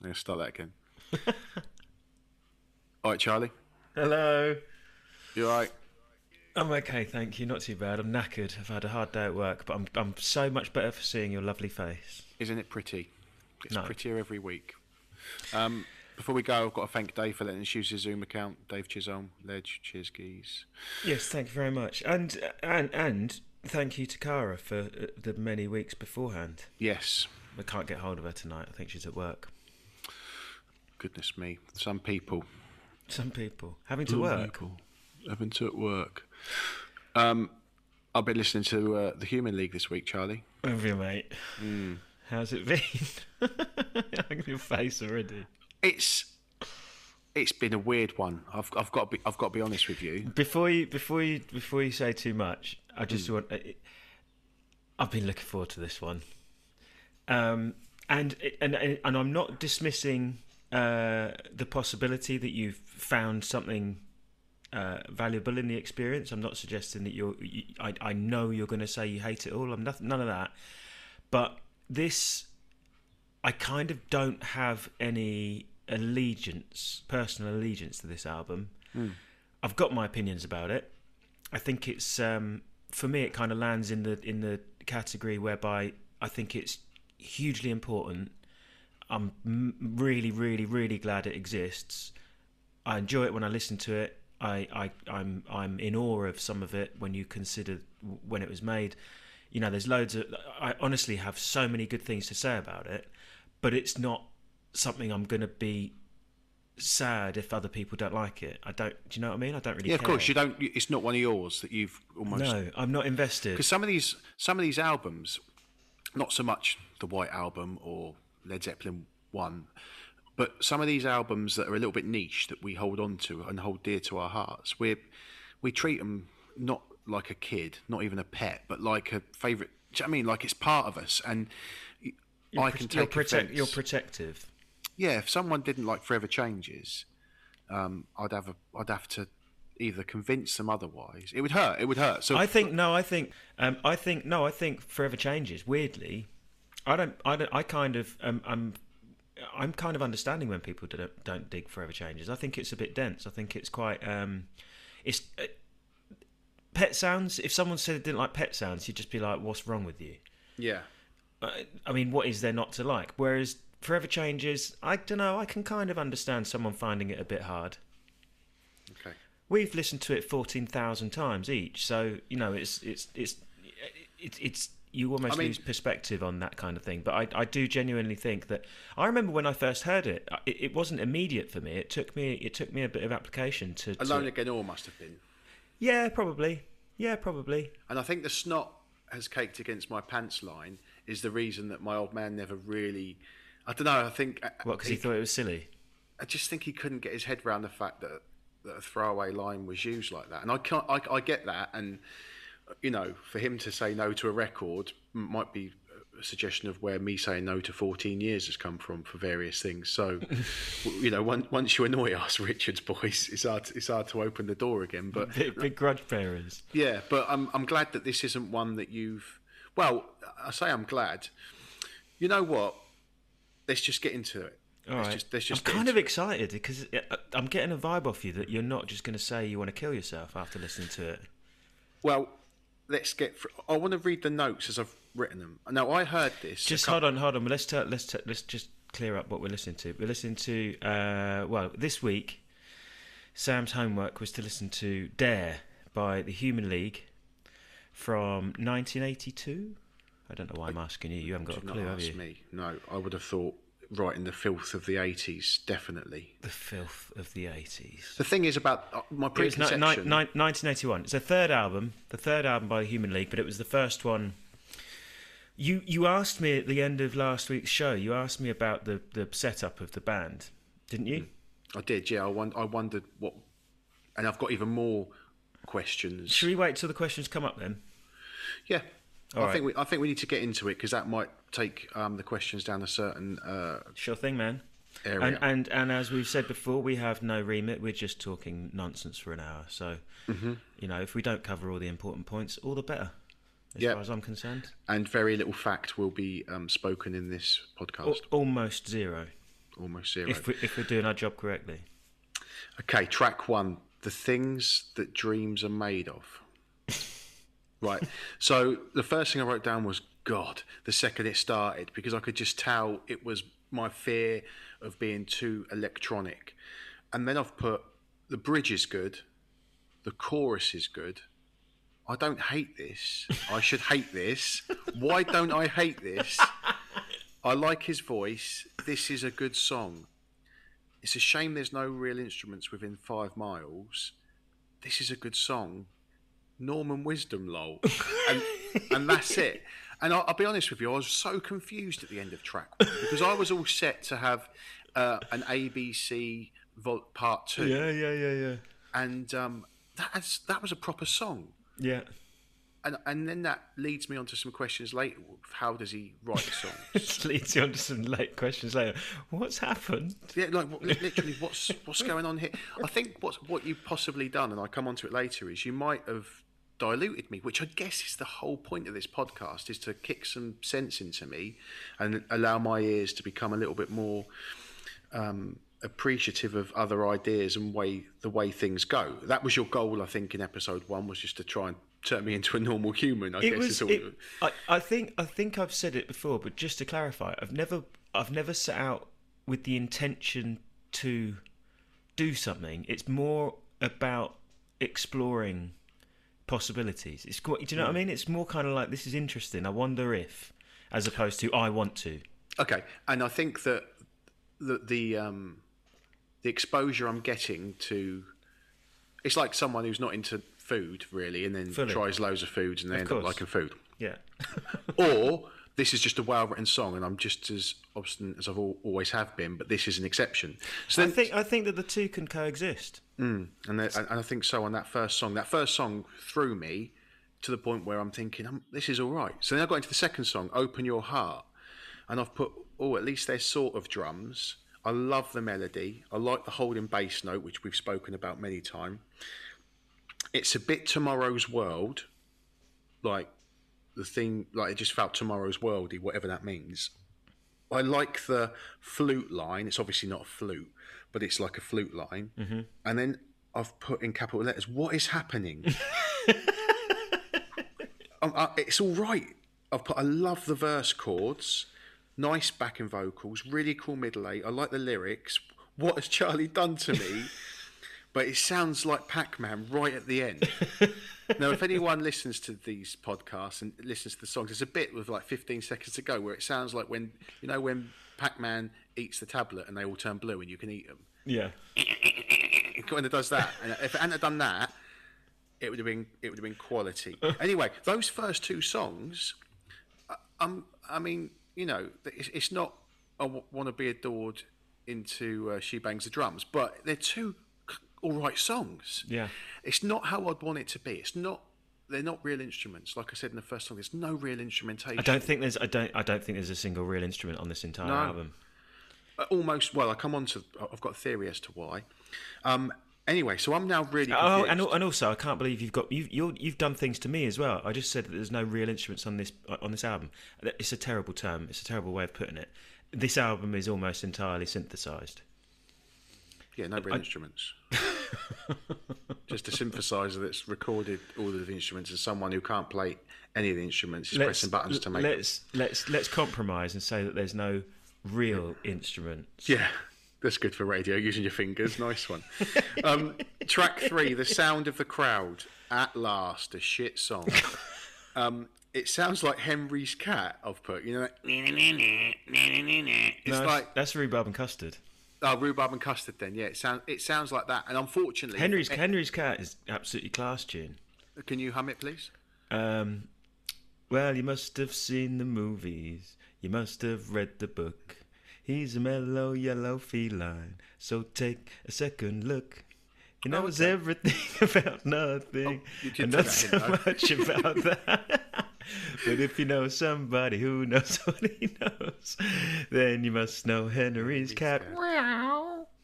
I'm going to start that again. all right, Charlie. Hello. You all right? I'm okay, thank you. Not too bad. I'm knackered. I've had a hard day at work, but I'm I'm so much better for seeing your lovely face. Isn't it pretty? It's No. prettier every week. Um, before we go, I've got to thank Dave for letting us use his Zoom account. Dave Chisholm, Ledge, cheers, geese. Yes, thank you very much. And and and thank you to Cara for uh, the many weeks beforehand. Yes, I can't get hold of her tonight. I think she's at work. Goodness me. Some people. Some people having to work. Having to at work. Um, I've been listening to uh, the Human League this week, Charlie. Have you, mate? How's it been? I can your face already. It's it's been a weird one. I've I've got to be I've got to be honest with you. Before you before you before you say too much, I just want. uh, I've been looking forward to this one, um, and and and I'm not dismissing uh, the possibility that you've found something uh, valuable in the experience. I'm not suggesting that you're. You, I I know you're going to say you hate it all. I'm nothing, none of that, but this, I kind of don't have any allegiance, personal allegiance to this album. I've got my opinions about it. I think it's um, for me. It kind of lands in the in the category whereby I think it's hugely important. I'm really, really, really glad it exists. I enjoy it when I listen to it. I, I, I'm, I'm in awe of some of it when you consider when it was made. You know, there's loads of. I honestly have so many good things to say about it, but it's not something I'm going to be sad if other people don't like it. I don't. Do you know what I mean? I don't really. Yeah, of care. course you don't. It's not one of yours that you've almost No, I'm not invested. because some of these some of these albums, not so much the White Album or Led Zeppelin one, but some of these albums that are a little bit niche that we hold on to and hold dear to our hearts, we we treat them not like a kid, not even a pet, but like a favourite. Do you know what I mean? Like it's part of us, and You're I pro- can you're, take protect, you're protective. yeah, if someone didn't like Forever Changes, um, I'd have a, I'd have to either convince them otherwise. It would hurt. It would hurt. So I think no. I think um, I think no. I think Forever Changes. Weirdly, I don't. I don't. I kind of. Um, I'm. I'm kind of understanding when people don't don't dig Forever Changes. I think it's a bit dense. I think it's quite. Um, it's. Uh, Pet Sounds. If someone said they didn't like Pet Sounds, you'd just be like, "What's wrong with you?" yeah. Uh, I mean, what is there not to like? Whereas Forever Changes, I don't know. I can kind of understand someone finding it a bit hard. Okay. We've listened to it fourteen thousand times each, so you know it's it's it's it's, it's you almost I mean- lose perspective on that kind of thing. But I, I do genuinely think that I remember when I first heard it, it, it wasn't immediate for me. It took me it took me a bit of application to. to Alone Again Or must have been. yeah, probably. Yeah, probably. And I think the snot has caked against my pants line is the reason that my old man never really. I don't know. I think. Uh, what? Because he thought it was silly. I just think he couldn't get his head around the fact that, that a throwaway line was used like that. And I can't. I, I get that. And you know, for him to say no to a record might be a suggestion of where me saying no to 14 years has come from for various things. So, you know, once once you annoy us, Richards boys, it's hard. It's hard to open the door again. But Big, big grudge bearers. yeah, but I'm I'm glad that this isn't one that you've. Well, I say I'm glad. You know what? Let's just get into it. All let's right. just let's just I'm kind of it. excited because uh, I'm getting a vibe off you that you're not just going to say you want to kill yourself after listening to it. Well, let's get. Fr- I want to read the notes as I've written them. Now, I heard this. Just hold on, hold on. Let's t- let's t- let's just clear up what we're listening to. We're listening to uh, well this week. Sam's homework was to listen to Dare by the Human League from 1982. I don't know why I'm asking you. You haven't got a clue, have you? me. No, I would have thought right in the filth of the 80s, definitely. The filth of the 80s. The thing is about uh, my It was ni- preconception. ni- ni- 1981. It's a third album, the third album by Human League, but it was the first one. You you asked me at the end of last week's show. You asked me about the, the setup of the band, didn't you? I did, yeah. I, won- I wondered what. And I've got even more questions. Should we wait till the questions come up then? Yeah. All I right. think we I think we need to get into it because that might take um, the questions down a certain uh, Sure thing, man. area. And, and and as we've said before, we have no remit. We're just talking nonsense for an hour. So, Mm-hmm. you know, if we don't cover all the important points, all the better, as Yeah. far as I'm concerned. and very little fact will be um, spoken in this podcast. Al- almost zero. almost zero. If we, if we're doing our job correctly. Okay, track one: the things that dreams are made of. Right. So the first thing I wrote down was God. The second it started, because I could just tell it was my fear of being too electronic, and then I've put the bridge is good, the chorus is good. I don't hate this. I should hate this. Why don't I hate this? I like his voice. This is a good song. It's a shame there's no real instruments within five miles. This is a good song. Norman Wisdom, lol. and, and that's it. And I'll, I'll, be honest with you, I was so confused at the end of track one because I was all set to have uh, an ABC vol- part two. Yeah, yeah, yeah, yeah. And um, that's, that was a proper song. Yeah. And, and then that leads me on to some questions later. How does he write songs? it leads you on to some late questions later. What's happened? Yeah, like literally, what's what's going on here? I think what's what you've possibly done, and I come on to it later, is you might have diluted me, which I guess is the whole point of this podcast, is to kick some sense into me and allow my ears to become a little bit more um, appreciative of other ideas and way the way things go. That was your goal, I think, in episode one, was just to try and turn me into a normal human. I it guess was. all... It, I, I think. I think I've said it before, but just to clarify, I've never. I've never set out with the intention to do something. It's more about exploring possibilities. It's quite, do you know what I mean? It's more kind of like this is interesting. I wonder if, as opposed to I want to. Okay, and I think that the the um, the exposure I'm getting to, it's like someone who's not into food really, and then Fully. tries loads of foods and they Of end course. up liking food. Yeah. or this is just a well written song, and I'm just as obstinate as I've al- always have been, but this is an exception. So I think I think that the two can coexist. And, then, and I think so on that first song. That first song threw me to the point where I'm thinking, um, this is all right. So then I got into the second song, Open Your Heart, and I've put, oh, at least there's sort of drums. I love the melody. I like the holding bass note, which we've spoken about many times. It's a bit Tomorrow's World, like the thing, like it just felt Tomorrow's Worldy, whatever that means. I like the flute line. It's obviously not a flute, but it's like a flute line. Mm-hmm. And then I've put in capital letters, "What is happening?" um, uh, it's all right. I've put. I love the verse chords, nice backing vocals, really cool middle eight. I like the lyrics. What has Charlie done to me? but it sounds like Pac-Man right at the end. now, if anyone listens to these podcasts and listens to the songs, there's a bit with like 15 seconds to go where it sounds like when you know when Pac-Man eats the tablet and they all turn blue and you can eat them. Yeah. when It does that. And if it hadn't done that, it would have been it would have been quality. anyway, those first two songs, I- um, I mean, you know, it's, it's not I want to be adored into uh, She Bangs the Drums, but they're two all right songs. Yeah. It's not how I'd want it to be. It's not. They're not real instruments. Like I said in the first song, there's no real instrumentation. I don't think there's I don't I don't think there's a single real instrument on this entire No. album. Uh, almost. Well, I come on to. I've got a theory as to why. Um. Anyway, so I'm now really. Oh, and and also I can't believe you've got you've you're, you've done things to me as well. I just said that there's no real instruments on this on this album. It's a terrible term. It's a terrible way of putting it. This album is almost entirely synthesized. Yeah, no real instruments. Just a synthesizer that's recorded all of the instruments, and someone who can't play any of the instruments is pressing buttons to make. them. let's let's let's compromise and say that there's no real instruments. Yeah, that's good for radio. Using your fingers, nice one. Um, track three, "The Sound of the Crowd." At last, a shit song. Um, it sounds like Henry's cat. I've put, you know, like, it's No, like that's rhubarb and custard. oh, rhubarb and custard. Then, yeah, it sounds it sounds like that. And unfortunately, Henry's eh, Henry's cat is absolutely class tune. Can you hum it, please? Um, well, you must have seen the movies. You must have read the book. He's a mellow yellow feline. So take a second look. He Oh, knows okay. everything about nothing, Oh, and not that so much about that. but if you know somebody who knows what he knows, then you must know Henry's cat.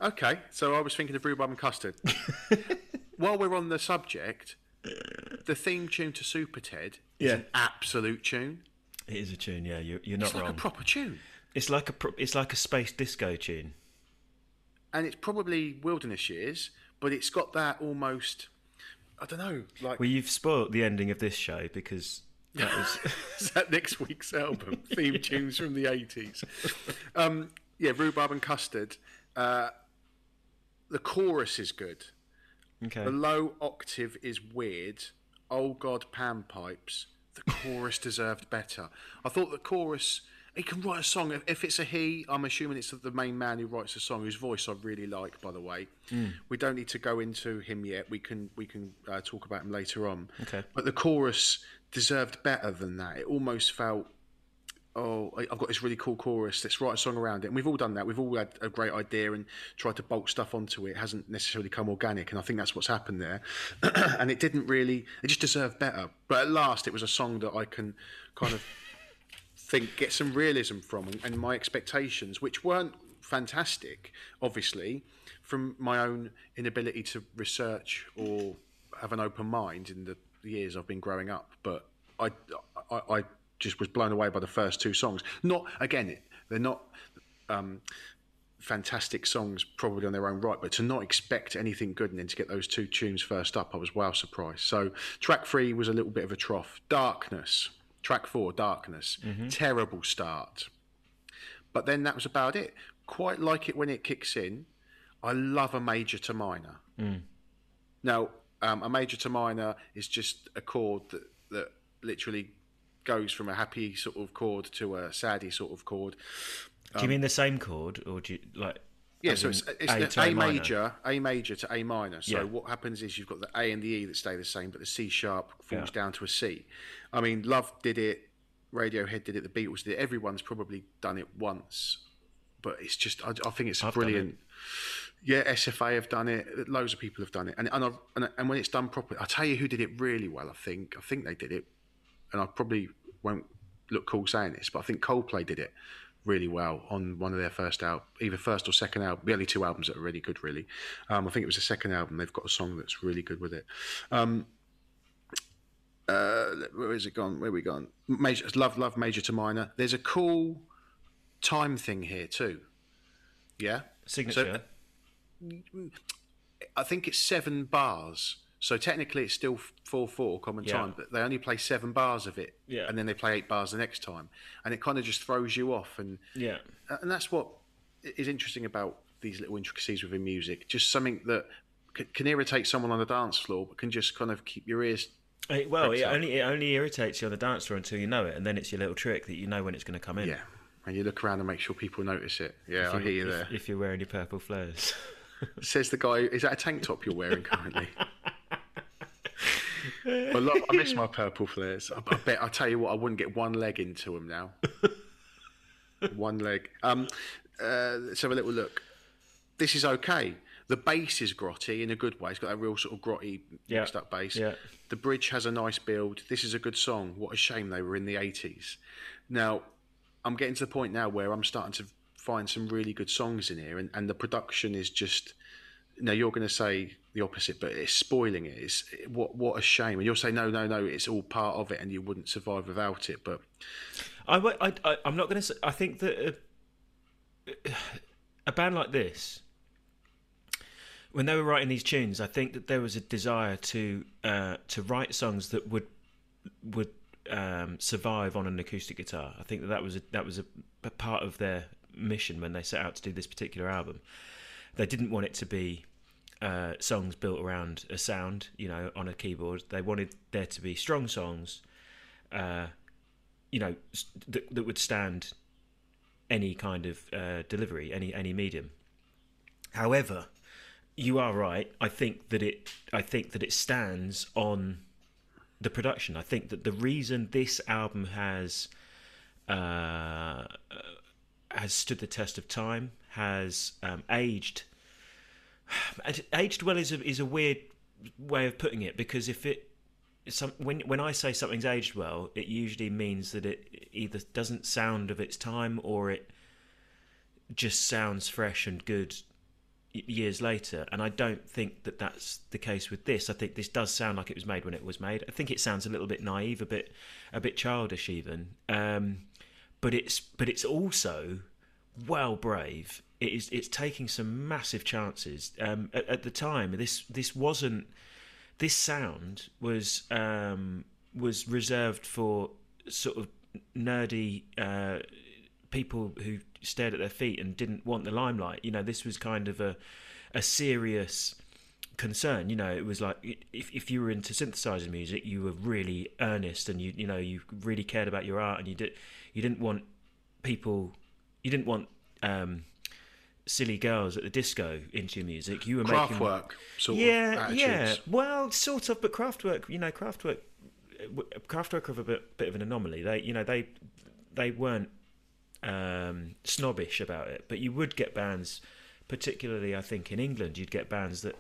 Okay, so I was thinking of rhubarb and custard. While we're on the subject, the theme tune to SuperTed is Yeah. an absolute tune. It is a tune, yeah. You're, you're not It's like wrong. a proper tune. It's like a pro- it's like a space disco tune. and it's probably Wilderness Years, but it's got that almost. I don't know, like Well, you've spoilt the ending of this show because that was is that next week's album theme tunes from the eighties. Um, yeah, rhubarb and custard. Uh, the chorus is good. okay. The low octave is weird. Oh God, pan pipes. The chorus deserved better. I thought the chorus. He can write a song. If- it's a he, I'm assuming it's the main man who writes the song, whose voice I really like. By the way, we don't need to go into him yet. We can we can uh, talk about him later on. Okay. But the chorus deserved better than that. It almost felt oh, I've got this really cool chorus. Let's write a song around it. And we've all done that. We've all had a great idea and tried to bolt stuff onto it. It hasn't necessarily come organic, and I think that's what's happened there. and it didn't really. It just deserved better. But at last, it was a song that I can kind of think get some realism from, and, and my expectations, which weren't fantastic, obviously, from my own inability to research or have an open mind in the years I've been growing up. But I, I, I just was blown away by the first two songs. Not again, they're not. Um, fantastic songs probably on their own right but to not expect anything good and then to get those two tunes first up i was wow surprised. So track three was a little bit of a trough. Darkness. Track four darkness. Terrible start. But then that was about it. Quite like it when it kicks in i love a major to minor. Now um, a major to minor is just a chord that, that literally goes from a happy sort of chord to a saddy sort of chord do you mean the same chord, or do you like? Yeah, so it's, it's A the A, A major, A major to A minor. So Yeah. what happens is you've got the A and the E that stay the same, but the C sharp falls Yeah. down to a C. I mean, Love did it, Radiohead did it, the Beatles did it. Everyone's probably done it once, but it's just I, I think it's I've brilliant. Yeah, SFA have done it. Loads of people have done it, and and, I've, and and when it's done properly, I'll tell you who did it really well. I think I think they did it, and I probably won't look cool saying this, but I think Coldplay did it really well on one of their first album, either first or second album. The only two albums that are really good, really. Um, I think it was the second album. They've got a song that's really good with it. Um, uh, where is it gone? Where we gone? Major, love, love, major to minor. There's a cool time thing here too. Yeah, Signature. I think it's seven bars. So technically, it's still four four common Yeah. time, but they only play seven bars of it, Yeah. and then they play eight bars the next time, and it kind of just throws you off. And yeah. and that's what is interesting about these little intricacies within music. Just something that c- can irritate someone on the dance floor, but can just kind of keep your ears. It- well, it up. only it only irritates you on the dance floor until you know it, and then it's your little trick that you know when it's going to come in. Yeah, and you look around and make sure people notice it. Yeah, I If hear you if- there. If you're wearing your purple flares. Says the guy. Is that a tank top you're wearing currently? I, miss my purple flares. I, I bet. I tell you what, I wouldn't get one leg into them now. one leg. Um, uh, let's have a little look. This is okay. The bass is grotty in a good way. It's got a real sort of grotty, Yeah. mixed up bass. Yeah. The bridge has a nice build. This is a good song. What a shame they were in the 80s. Now, I'm getting to the point now where I'm starting to find some really good songs in here, and, and the production is just. Now you're going to say the opposite, but it's spoiling it. It's what what a shame. And you'll say no, no, no. It's all part of it, and you wouldn't survive without it. But I, I, I I'm not going to say. I think that a, a band like this, when they were writing these tunes, I think that there was a desire to uh, to write songs that would would um, survive on an acoustic guitar. I think that that was a, that was a, a part of their mission when they set out to do this particular album. They didn't want it to be uh, songs built around a sound, you know, on a keyboard. They wanted there to be strong songs. Uh, you know that, that would stand any kind of uh, delivery, any any medium. However, you are right. I think that it. I think that it stands on the production. I think that the reason this album has uh, has stood the test of time, has um, aged. Aged well is a, is a weird way of putting it because if it some when when I say something's aged well, it usually means that it either doesn't sound of its time or it just sounds fresh and good years later. And I don't think that that's the case with this. I think this does sound like it was made when it was made. I think it sounds a little bit naive, a bit a bit childish even. Um, but it's but it's also well brave. It is it's taking some massive chances. Um, at, at the time, this this wasn't this sound was um, was reserved for sort of nerdy uh, people who stared at their feet and didn't want the limelight. You know, this was kind of a a serious concern. You know, it was like if if you were into synthesizer music, you were really earnest and you you know you really cared about your art and you did you didn't want people you didn't want um, silly girls at the disco into your music. You were Craft making work, sort yeah, of yeah. Well, sort of, but Kraftwerk, you know, Kraftwerk, Kraftwerk are a bit, bit of an anomaly. They, you know, they they weren't um, snobbish about it, but you would get bands, particularly I think in England, you'd get bands that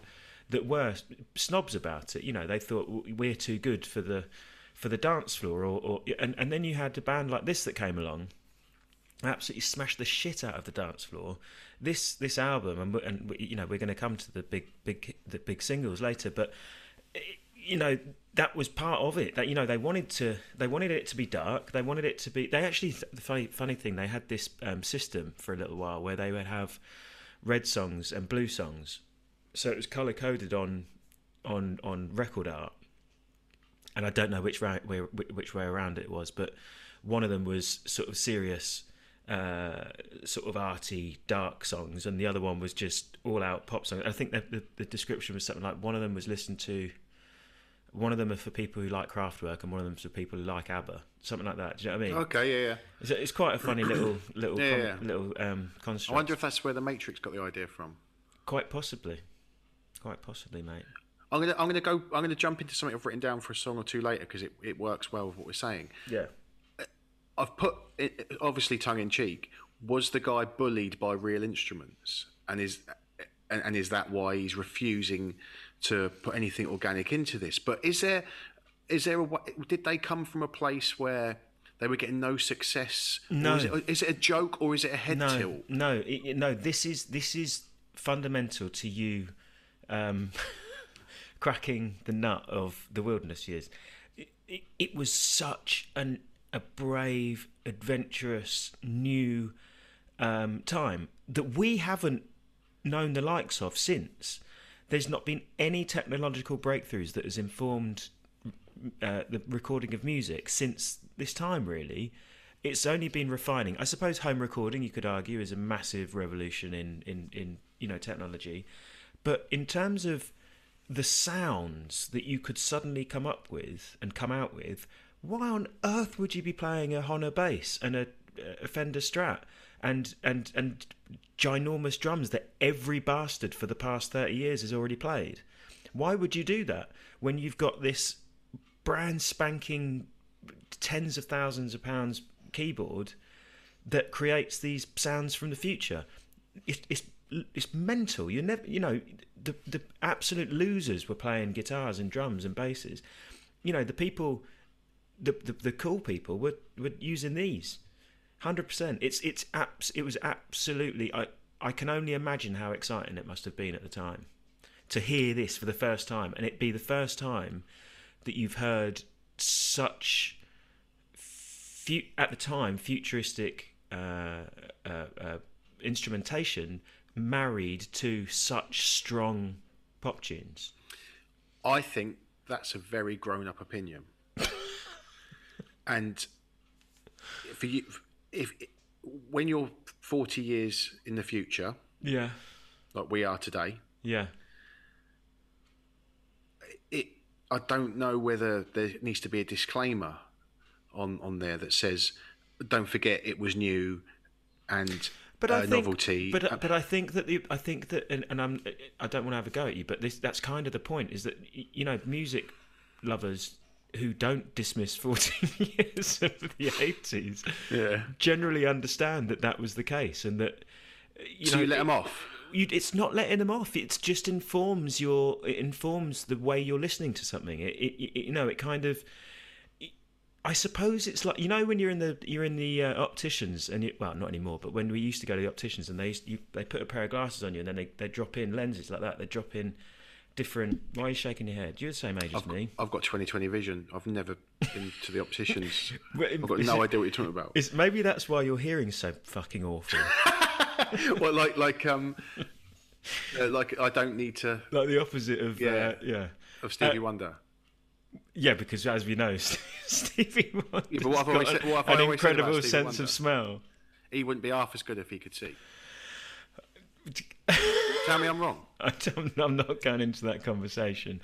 that were snobs about it. You know, they thought we're too good for the for the dance floor, or, or and and then you had a band like this that came along absolutely smashed the shit out of the dance floor. This this album, and, and you know we're going to come to the big big the big singles later, but you know that was part of it. That you know they wanted to they wanted it to be dark. They wanted it to be. They actually the funny funny thing they had this um, system for a little while where they would have red songs and blue songs, so it was color coded on on on record art. And I don't know which way, which way around it was, but one of them was sort of serious uh, sort of arty, dark songs, and the other one was just all out pop songs. I think the, the, the, description was something like one of them was listened to. One of them are for people who like Kraftwerk, and one of them is for people who like ABBA, something like that. Do you know what I mean? Okay, yeah, yeah. It's, it's quite a funny little little Yeah, con- yeah. little um, construct. I wonder if that's where the Matrix got the idea from. Quite possibly, quite possibly, mate. I'm gonna, I'm gonna go, I'm gonna jump into something I've written down for a song or two later because it, it works well with what we're saying. Yeah. I've put it, obviously tongue in cheek. Was the guy bullied by real instruments, and is and, and is that why he's refusing to put anything organic into this? But is there is there a did they come from a place where they were getting no success? No. is it, is it a joke or is it a head no, tilt? No, it- no. This is this is fundamental to you um, cracking the nut of the wilderness years. It, it, it was such an a brave, adventurous, new um, time that we haven't known the likes of since. There's not been any technological breakthroughs that has informed uh, the recording of music since this time, really. It's only been refining. I suppose home recording, you could argue, is a massive revolution in, in, in you know technology. But in terms of the sounds that you could suddenly come up with and come out with, why on earth would you be playing a Hofner bass and a, a Fender Strat and and and ginormous drums that every bastard for the past thirty years has already played? Why would you do that when you've got this brand spanking tens of thousands of pounds keyboard that creates these sounds from the future? It, it's it's mental. You never, you know, the the absolute losers were playing guitars and drums and basses. You know, the people, the the, the cool people were were using these. Hundred percent. It's it's abs- It was absolutely. I I can only imagine how exciting it must have been at the time to hear this for the first time, and it be the first time that you've heard such fu- at the time futuristic uh, uh, uh, instrumentation married to such strong pop tunes. I think that's a very grown up opinion. and for you, if when you're 40 years in the future, Yeah, like we are today, yeah, it I don't know whether there needs to be a disclaimer on on there that says, "Don't forget it was new," and but uh, I think, novelty. But but I think that the I think that and, and I'm I don't want to have a go at you, but this that's kind of the point is that you know music lovers who don't dismiss 14 years of the 80s yeah. generally understand that that was the case and that you So know you let them off. you, it's not letting them off. It just informs your. It informs the way you're listening to something. It, it, it you know, it kind of. I suppose it's like you know when you're in the you're in the uh, opticians and you, well not anymore but when we used to go to the opticians and they used, you, they put a pair of glasses on you and then they, they drop in lenses like that they drop in different. Why are you shaking your head? You're the same age as me. I've got 20/20 vision. I've never been to the opticians. I've got no it- idea what you're talking about. Is maybe that's why your hearing's so fucking awful. well, like like um, uh, like I don't need to like the opposite of Yeah. uh, yeah. of Stevie Wonder. Yeah, because as we know, Stevie Wonder's Yeah, what I've got said- what an always said about incredible sense Wonder. of smell. He wouldn't be half as good if he could see. Tell me I'm wrong. I don't, I'm not going into that conversation,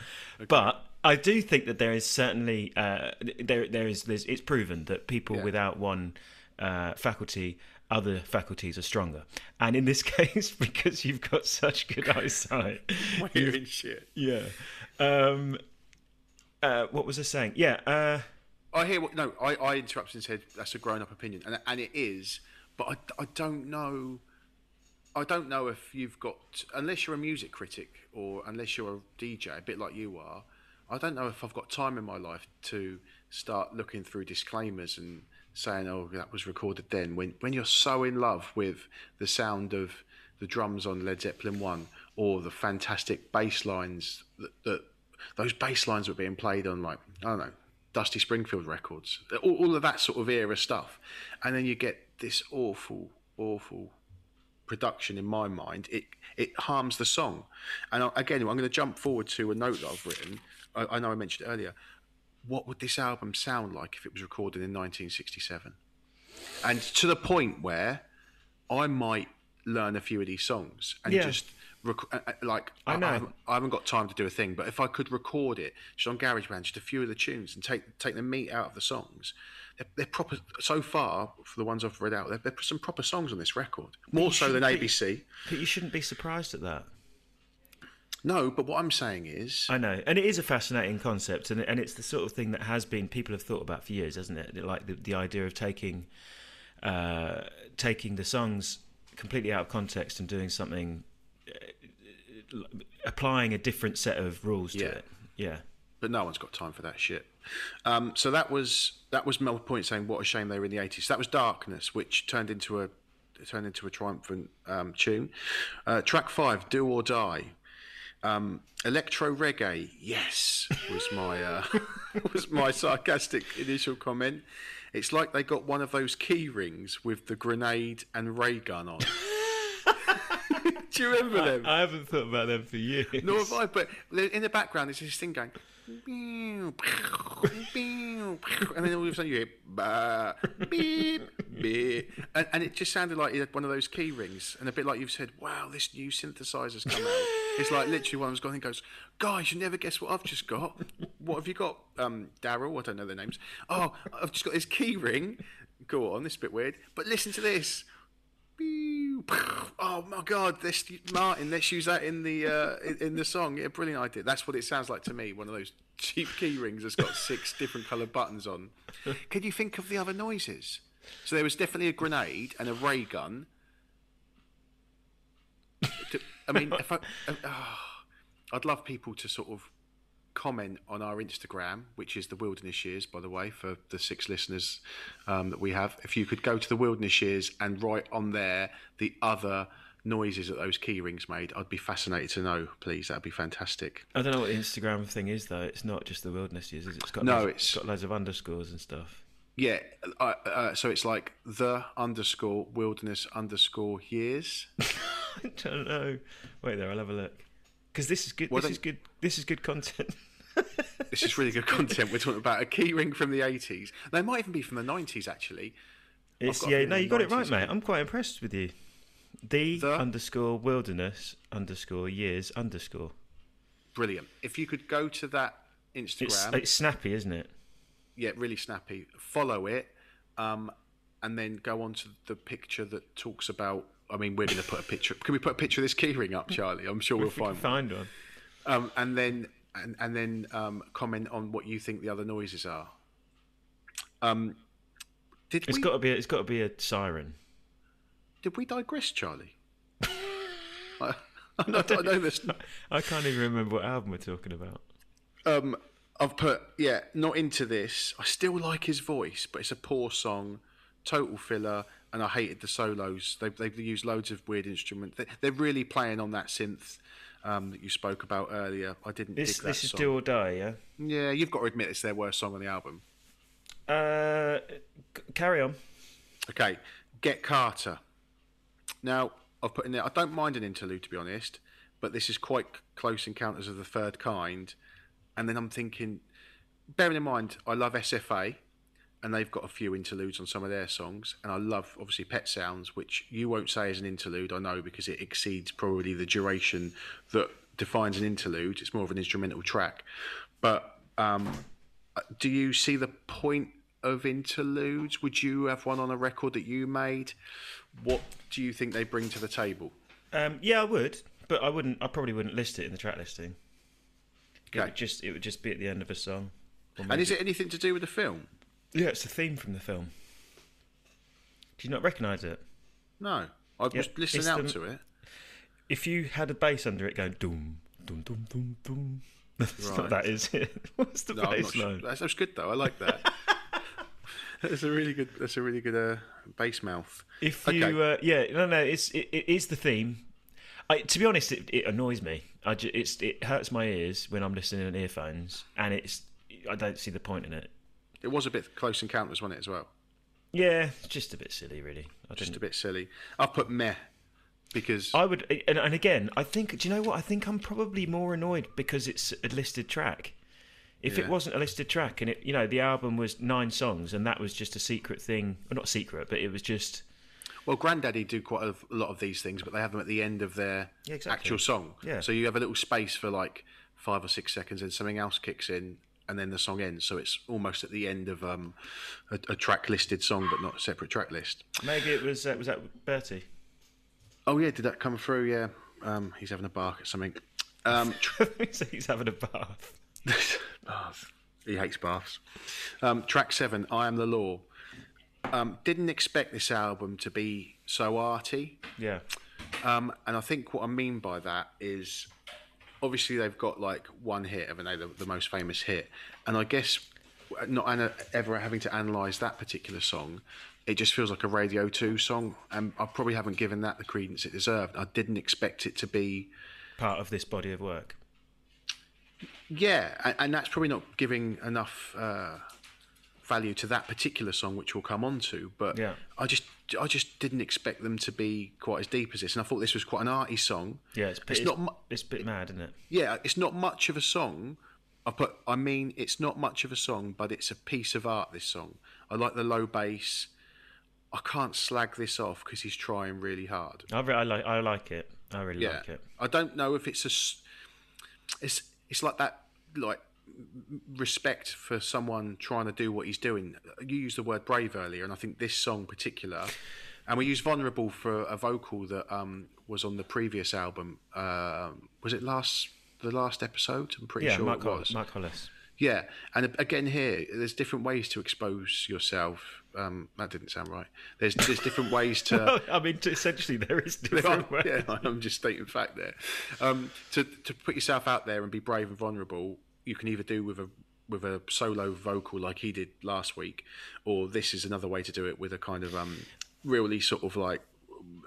but I do think that there is certainly uh, there there is there's, it's proven that people Yeah. without one uh, faculty, other faculties are stronger, and in this case, because you've got such good eyesight, I'm hearing shit. yeah. Um, uh, what was I saying? Yeah. Uh, I hear what no. I, I interrupted and said that's a grown-up opinion, and and it is. But I, I don't know. I don't know if you've got unless you're a music critic or unless you're a DJ, a bit like you are. I don't know if I've got time in my life to start looking through disclaimers and saying, "Oh, that was recorded then." When when you're so in love with the sound of the drums on Led Zeppelin one or the fantastic bass lines that, that those bass lines were being played on, like I don't know, Dusty Springfield records, all, all of that sort of era stuff, and then you get this awful, awful production in my mind, it it harms the song. And I, again, I'm going to jump forward to a note that I've written. I, I know I mentioned earlier. What would this album sound like if it was recorded in 1967? And to the point where I might learn a few of these songs and Yeah. just rec- uh, uh, like I know. haven't, I haven't got time to do a thing, but if I could record it just on GarageBand, just a few of the tunes and take take the meat out of the songs, they're, they're proper. So far, for the ones I've read out, there are some proper songs on this record, more so than shouldn't be- ABC. but you shouldn't be surprised at that. No, but what I'm saying is, I know, and it is a fascinating concept, and and it's the sort of thing that has been people have thought about for years, hasn't it? Like the, the idea of taking uh, taking the songs completely out of context and doing something, uh, applying a different set of rules to Yeah. it. Yeah, but no one's got time for that shit. Um, so that was that was Mel Point saying, "What a shame they were in the '80s." That was Darkness, which turned into a turned into a triumphant um, tune. Uh, track five, "Do or Die." Um, electro reggae, yes, was my uh, was my sarcastic initial comment. It's like they got one of those key rings with the grenade and ray gun on. Do you remember them? I haven't thought about them for years. Nor have I, but in the background there's this thing going, and then all of a sudden you hear, bah, beep, beep, and, and it just sounded like had one of those key rings, and a bit like you've said, wow, this new synthesizer's come out. It's like literally one of them's gone and goes, guys, you never guess what I've just got. What have you got, um, Daryl? I don't know their names. Oh, I've just got this key ring. Go on, this is a bit weird, but listen to this. Oh my God! Let's Martin. Let's use that in the uh, in, the song. Yeah, brilliant idea. That's what it sounds like to me. One of those cheap key rings that's got six different coloured buttons on. Can you think of the other noises? So there was definitely a grenade and a ray gun. I mean, if I, ah, I'd love people to sort of comment on our Instagram, which is the Wilderness Years, by the way, for the six listeners um, that we have. If you could go to the Wilderness Years and write on there the other noises that those key rings made, I'd be fascinated to know. Please, that'd be fantastic. I don't know what the Instagram thing is though. It's not just the wilderness Years, is. it? It's got No, loads, it's- got loads of underscores and stuff. Yeah, uh, uh, so it's like the underscore wilderness underscore years. I don't know. Wait there, I'll have a look. Because this is good. Well, this then- is good. This is good content. This is really good content. We're talking about a key ring from the 80s. They might even be from the 90s, actually. It's, yeah, no, you got it right, mate. I'm quite impressed with you. The, The? underscore wilderness underscore years underscore. Brilliant. If you could go to that It's Instagram, it's snappy, isn't it? yeah, really snappy. Follow it, um, and then go on to the picture that talks about. I mean, we're going to put a picture. Can we put a picture of this keyring up, Charlie? I'm sure we'll we find one. find one. Um, and then and, and then um, comment on what you think the other noises are. Um, did It's we got to be. It's got to be a siren. did we digress, Charlie? I, I know, I know this. I can't even remember what album we're talking about. Um, I've put yeah, not into this. I still like his voice, but it's a poor song, total filler, and I hated the solos. They've they've used loads of weird instruments. They, they're really playing on that synth. um, that you spoke about earlier. I didn't This dig that this is song. do or die, yeah. Yeah, you've got to admit it's their worst song on the album. Uh, c- carry on. Okay, Get Carter. Now, I've put in there, I don't mind an interlude to be honest, but this is quite close encounters of the third kind. And then I'm thinking, bearing in mind, I love SFA, and they've got a few interludes on some of their songs. And I love, obviously, Pet Sounds, which you won't say is an interlude, I know, because it exceeds probably the duration that defines an interlude. It's more of an instrumental track. But um, do you see the point of interludes? Would you have one on a record that you made? What do you think they bring to the table? Um, yeah, I would, but I wouldn't. I probably wouldn't list it in the track listing. It Okay. would just it would just be at the end of a song. And is it anything to do with the film? Yeah, it's the theme from the film. Do you not recognise it? No. I was Yeah, listening out the- to it. If you had a bass under it going doom, doom, doom, doom, doom. That's Right. what that is. What's the No, bass not sure. line? That's, that's good though. I like that. that's a really good. That's a really good uh, bass mouth. If Okay. you, uh, yeah, no, no, it's it, it is the theme. I, to be honest, it, it annoys me. I ju- it's it hurts my ears when I'm listening in earphones, and it's I don't see the point in it. It was a bit close encounters, wasn't it, as well? Yeah, just a bit silly, really. I Just didn't. a bit silly. I'll put meh because I would, and, and again, I think. Do you know what? I think I'm probably more annoyed because it's a listed track. If it wasn't a listed track, and it, you know, the album was nine songs, and that was just a secret thing, well, not secret, but it was just well, Grandaddy do quite a lot of these things, but they have them at the end of their Yeah, exactly. actual song. Yeah. So you have a little space for like five or six seconds, and something else kicks in, and then the song ends. So it's almost at the end of um, a, a track listed song, but not a separate track list. maybe it was uh, was that Bertie. Oh yeah, did that come through? Yeah, um, he's having a bark at something. Um, he's having a bath. baths. He hates baths. Um, track seven, "I Am the Law." Um, didn't expect this album to be so arty. Yeah. Um, and I think what I mean by that is obviously they've got like one hit, haven't they? The, the most famous hit. And I guess not ana- ever having to analyse that particular song, it just feels like a Radio 2 song. And I probably haven't given that the credence it deserved. I didn't expect it to be. part of this body of work. Yeah, and, and that's probably not giving enough uh, value to that particular song, which we'll come on to. But Yeah. I just, I just didn't expect them to be quite as deep as this, and I thought this was quite an arty song. Yeah, it's, It's it's, not mu- it's a bit mad, isn't it? yeah, it's not much of a song. I put, I mean, it's not much of a song, but it's a piece of art. This song, I like the low bass. I can't slag this off because he's trying really hard. I, re- I like I like it. I really Yeah, like it. I don't know if it's a, it's it's like that, like respect for someone trying to do what he's doing. You used the word brave earlier, and I think this song particular, and we used vulnerable for a vocal that um, was on the previous album. Um was it last the last episode? I'm pretty Yeah, sure Mark, it was. Mark Hollis. Yeah, and again here, there's different ways to expose yourself. Um, that didn't sound right. There's there's different ways to. I mean, essentially, there is There are- different ways. yeah, I'm just stating fact there. Um, to to put yourself out there and be brave and vulnerable, you can either do with a with a solo vocal like he did last week, or this is another way to do it with a kind of um, really sort of like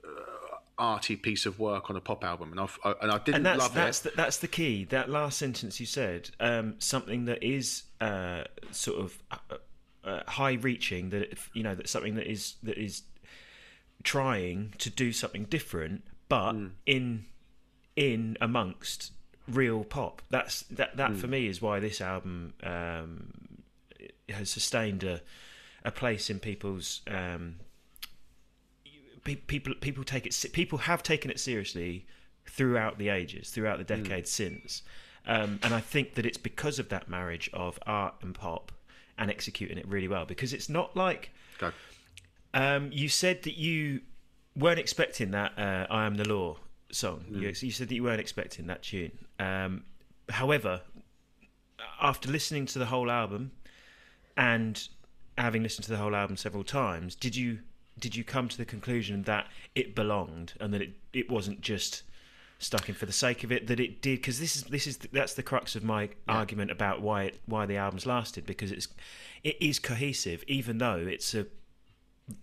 uh, arty piece of work on a pop album. And I've, I, and I didn't and that's love that's it. the, that's the key. That last sentence you said, um, something that is uh, sort of uh, uh, high-reaching. That you know, that something that is that is trying to do something different, but Hmm. in in amongst real pop. That's that that Hmm. for me is why this album um, has sustained a a place in people's um, pe- people people take it people have taken it seriously throughout the ages throughout the decades since um, and I think that it's because of that marriage of art and pop and executing it really well because it's not like um, you said that you weren't expecting that uh, "I Am the Law" song. You, you said that you weren't expecting that tune. Um, however, after listening to the whole album and having listened to the whole album several times, did you did you come to the conclusion that it belonged and that it it wasn't just stuck in for the sake of it? That it did because this is this is that's the crux of my argument about why it, why the album's lasted because it's it is cohesive even though it's a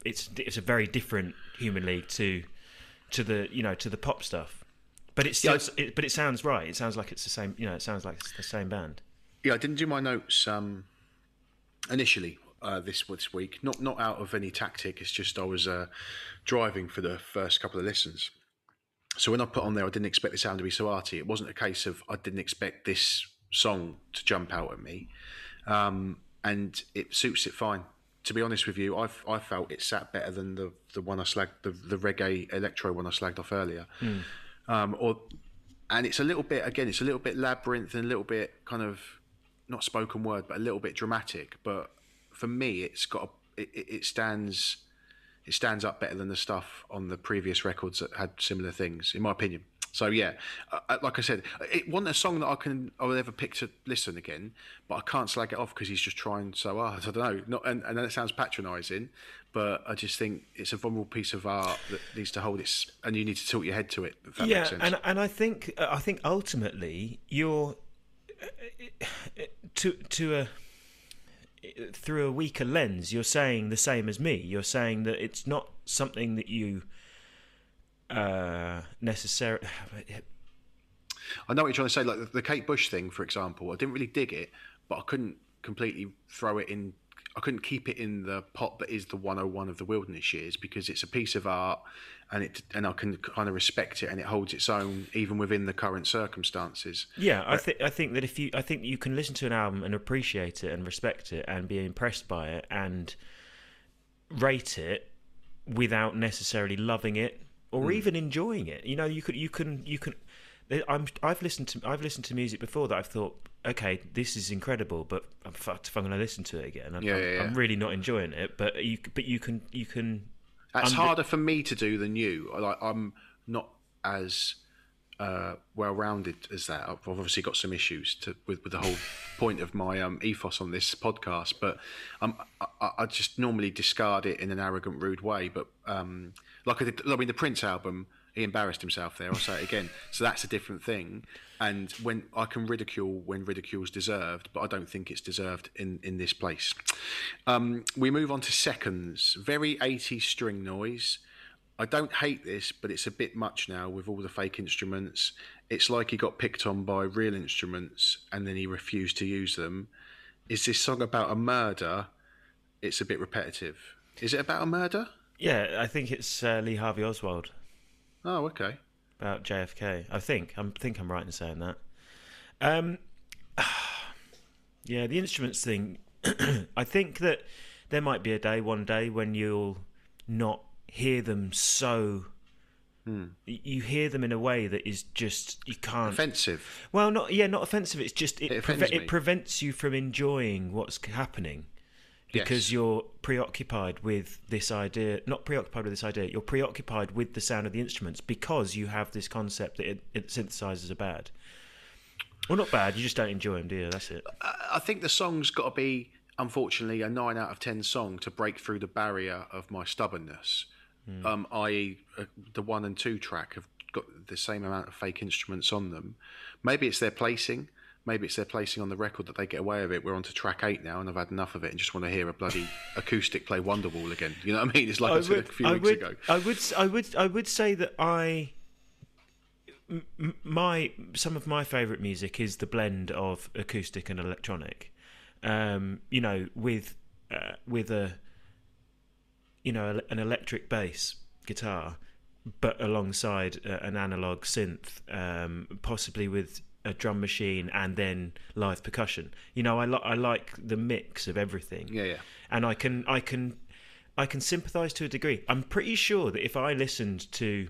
it's it's a very different human league to to the you know to the pop stuff But it's still, it, but it sounds right. It sounds like it's the same. You know, it sounds like it's the same band. Yeah, I didn't do my notes um, initially uh, this this week. Not not out of any tactic. It's just I was uh, driving for the first couple of listens. So when I put on there, I didn't expect the sound to be so arty. It wasn't a case of I didn't expect this song to jump out at me, um, and it suits it fine. To be honest with you, I I felt it sat better than the the one I slagged the the reggae electro one I slagged off earlier. Mm. Um, or and it's a little bit again, it's a little bit labyrinth and a little bit kind of not spoken word, but a little bit dramatic. But for me, it's got a, it, it stands it stands up better than the stuff on the previous records that had similar things, in my opinion. So yeah, uh, uh, like I said, uh, it wasn't a song that I can I will ever pick to listen again, but I can't slag it off because he's just trying so hard. I don't know, not and, and that sounds patronising, but I just think it's a vulnerable piece of art that needs to hold its and you need to tilt your head to it. yeah, and and I think uh, I think ultimately you're to to a through a weaker lens, you're saying the same as me. You're saying that it's not something that you uh, necessarily. I know what you're trying to say. Like the, the Kate Bush thing, for example, I didn't really dig it, but I couldn't completely throw it in. I couldn't keep it in the pot that is the 101 of the wilderness years because it's a piece of art and it and I can kind of respect it, and it holds its own even within the current circumstances. Yeah, I think I think that if you I think you can listen to an album and appreciate it and respect it and be impressed by it and rate it without necessarily loving it or mm. even enjoying it. You know, you could you can you can. I'm I've listened to I've listened to music before that I've thought okay this is incredible but I'm fucked if I'm going to listen to it again. I'm, yeah, yeah, yeah. I'm really not enjoying it. But you but you can you can that's harder for me to do than you. Like I'm not as uh, well rounded as that. I've obviously got some issues to, with, with the whole point of my um, ethos on this podcast, but um, I, I, just normally discard it in an arrogant, rude way. But um, like I did, I mean, the Prince album, he embarrassed himself there. I'll say it again. so that's a different thing. And when I can ridicule when ridicule is deserved, but I don't think it's deserved in in this place. Um, we move on to seconds. Very 80s string noise. I don't hate this, but it's a bit much now with all the fake instruments. It's like he got picked on by real instruments and then he refused to use them. Is this song about a murder? It's a bit repetitive. Is it about a murder? Yeah, I think it's uh, Lee Harvey Oswald. Oh, okay. About JFK, I think. I think I'm right in saying that. Um, yeah, the instruments thing. I think that there might be a day, one day, when you'll not hear them so. Hmm. You hear them in a way that is just you can't offensive. Well, not yeah, not offensive. It's just it, it, preve- it prevents you from enjoying what's happening because yes. you're preoccupied with this idea not preoccupied with this idea you're preoccupied with the sound of the instruments because you have this concept that it, it synthesizers are bad well not bad you just don't enjoy them do you that's it i think the song's got to be unfortunately a 9 out of 10 song to break through the barrier of my stubbornness mm. um, i.e uh, the one and two track have got the same amount of fake instruments on them maybe it's their placing maybe it's their placing on the record that they get away with it. We're on to track eight now, and I've had enough of it, and just want to hear a bloody acoustic play Wonderwall again. You know what I mean? It's like I, I said would, a few I weeks would, ago. I would, I would, I would say that I. My some of my favourite music is the blend of acoustic and electronic. Um, you know, with uh, with a you know an electric bass guitar, but alongside an analog synth, um, possibly with a drum machine and then live percussion. You know, I like I like the mix of everything. Yeah, yeah. And I can I can I can sympathise to a degree. I'm pretty sure that if I listened to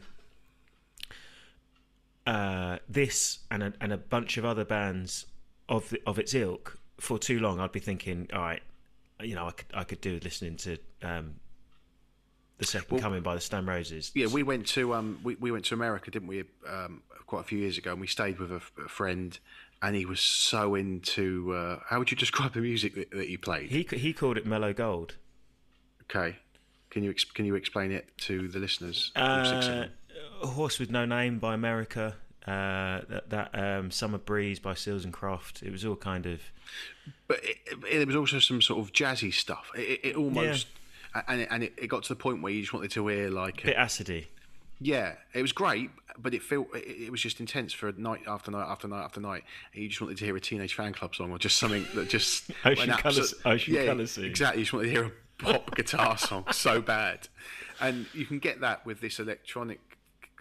uh, this and a, and a bunch of other bands of the, of its ilk for too long, I'd be thinking, all right, you know, I could I could do listening to um, the second well, coming by the Stone Roses. Yeah, we went to um we, we went to America, didn't we? Um, quite a few years ago, and we stayed with a, a friend, and he was so into. Uh, how would you describe the music that, that he played? He he called it mellow gold. Okay, can you can you explain it to the listeners? Uh, a Horse with No Name by America. Uh, that, that um, Summer Breeze by Seals and Croft. It was all kind of. But it, it, was also some sort of jazzy stuff. It, it almost. Yeah. And, it, and it, got to the point where you just wanted to hear like a bit acidy. Yeah, it was great, but it felt it, it was just intense for night after night after night after night. And you just wanted to hear a Teenage Fanclub song or just something that just Ocean went Colours- abso- Ocean yeah, Colours scene. Exactly, you just wanted to hear a pop guitar song so bad, and you can get that with this electronic.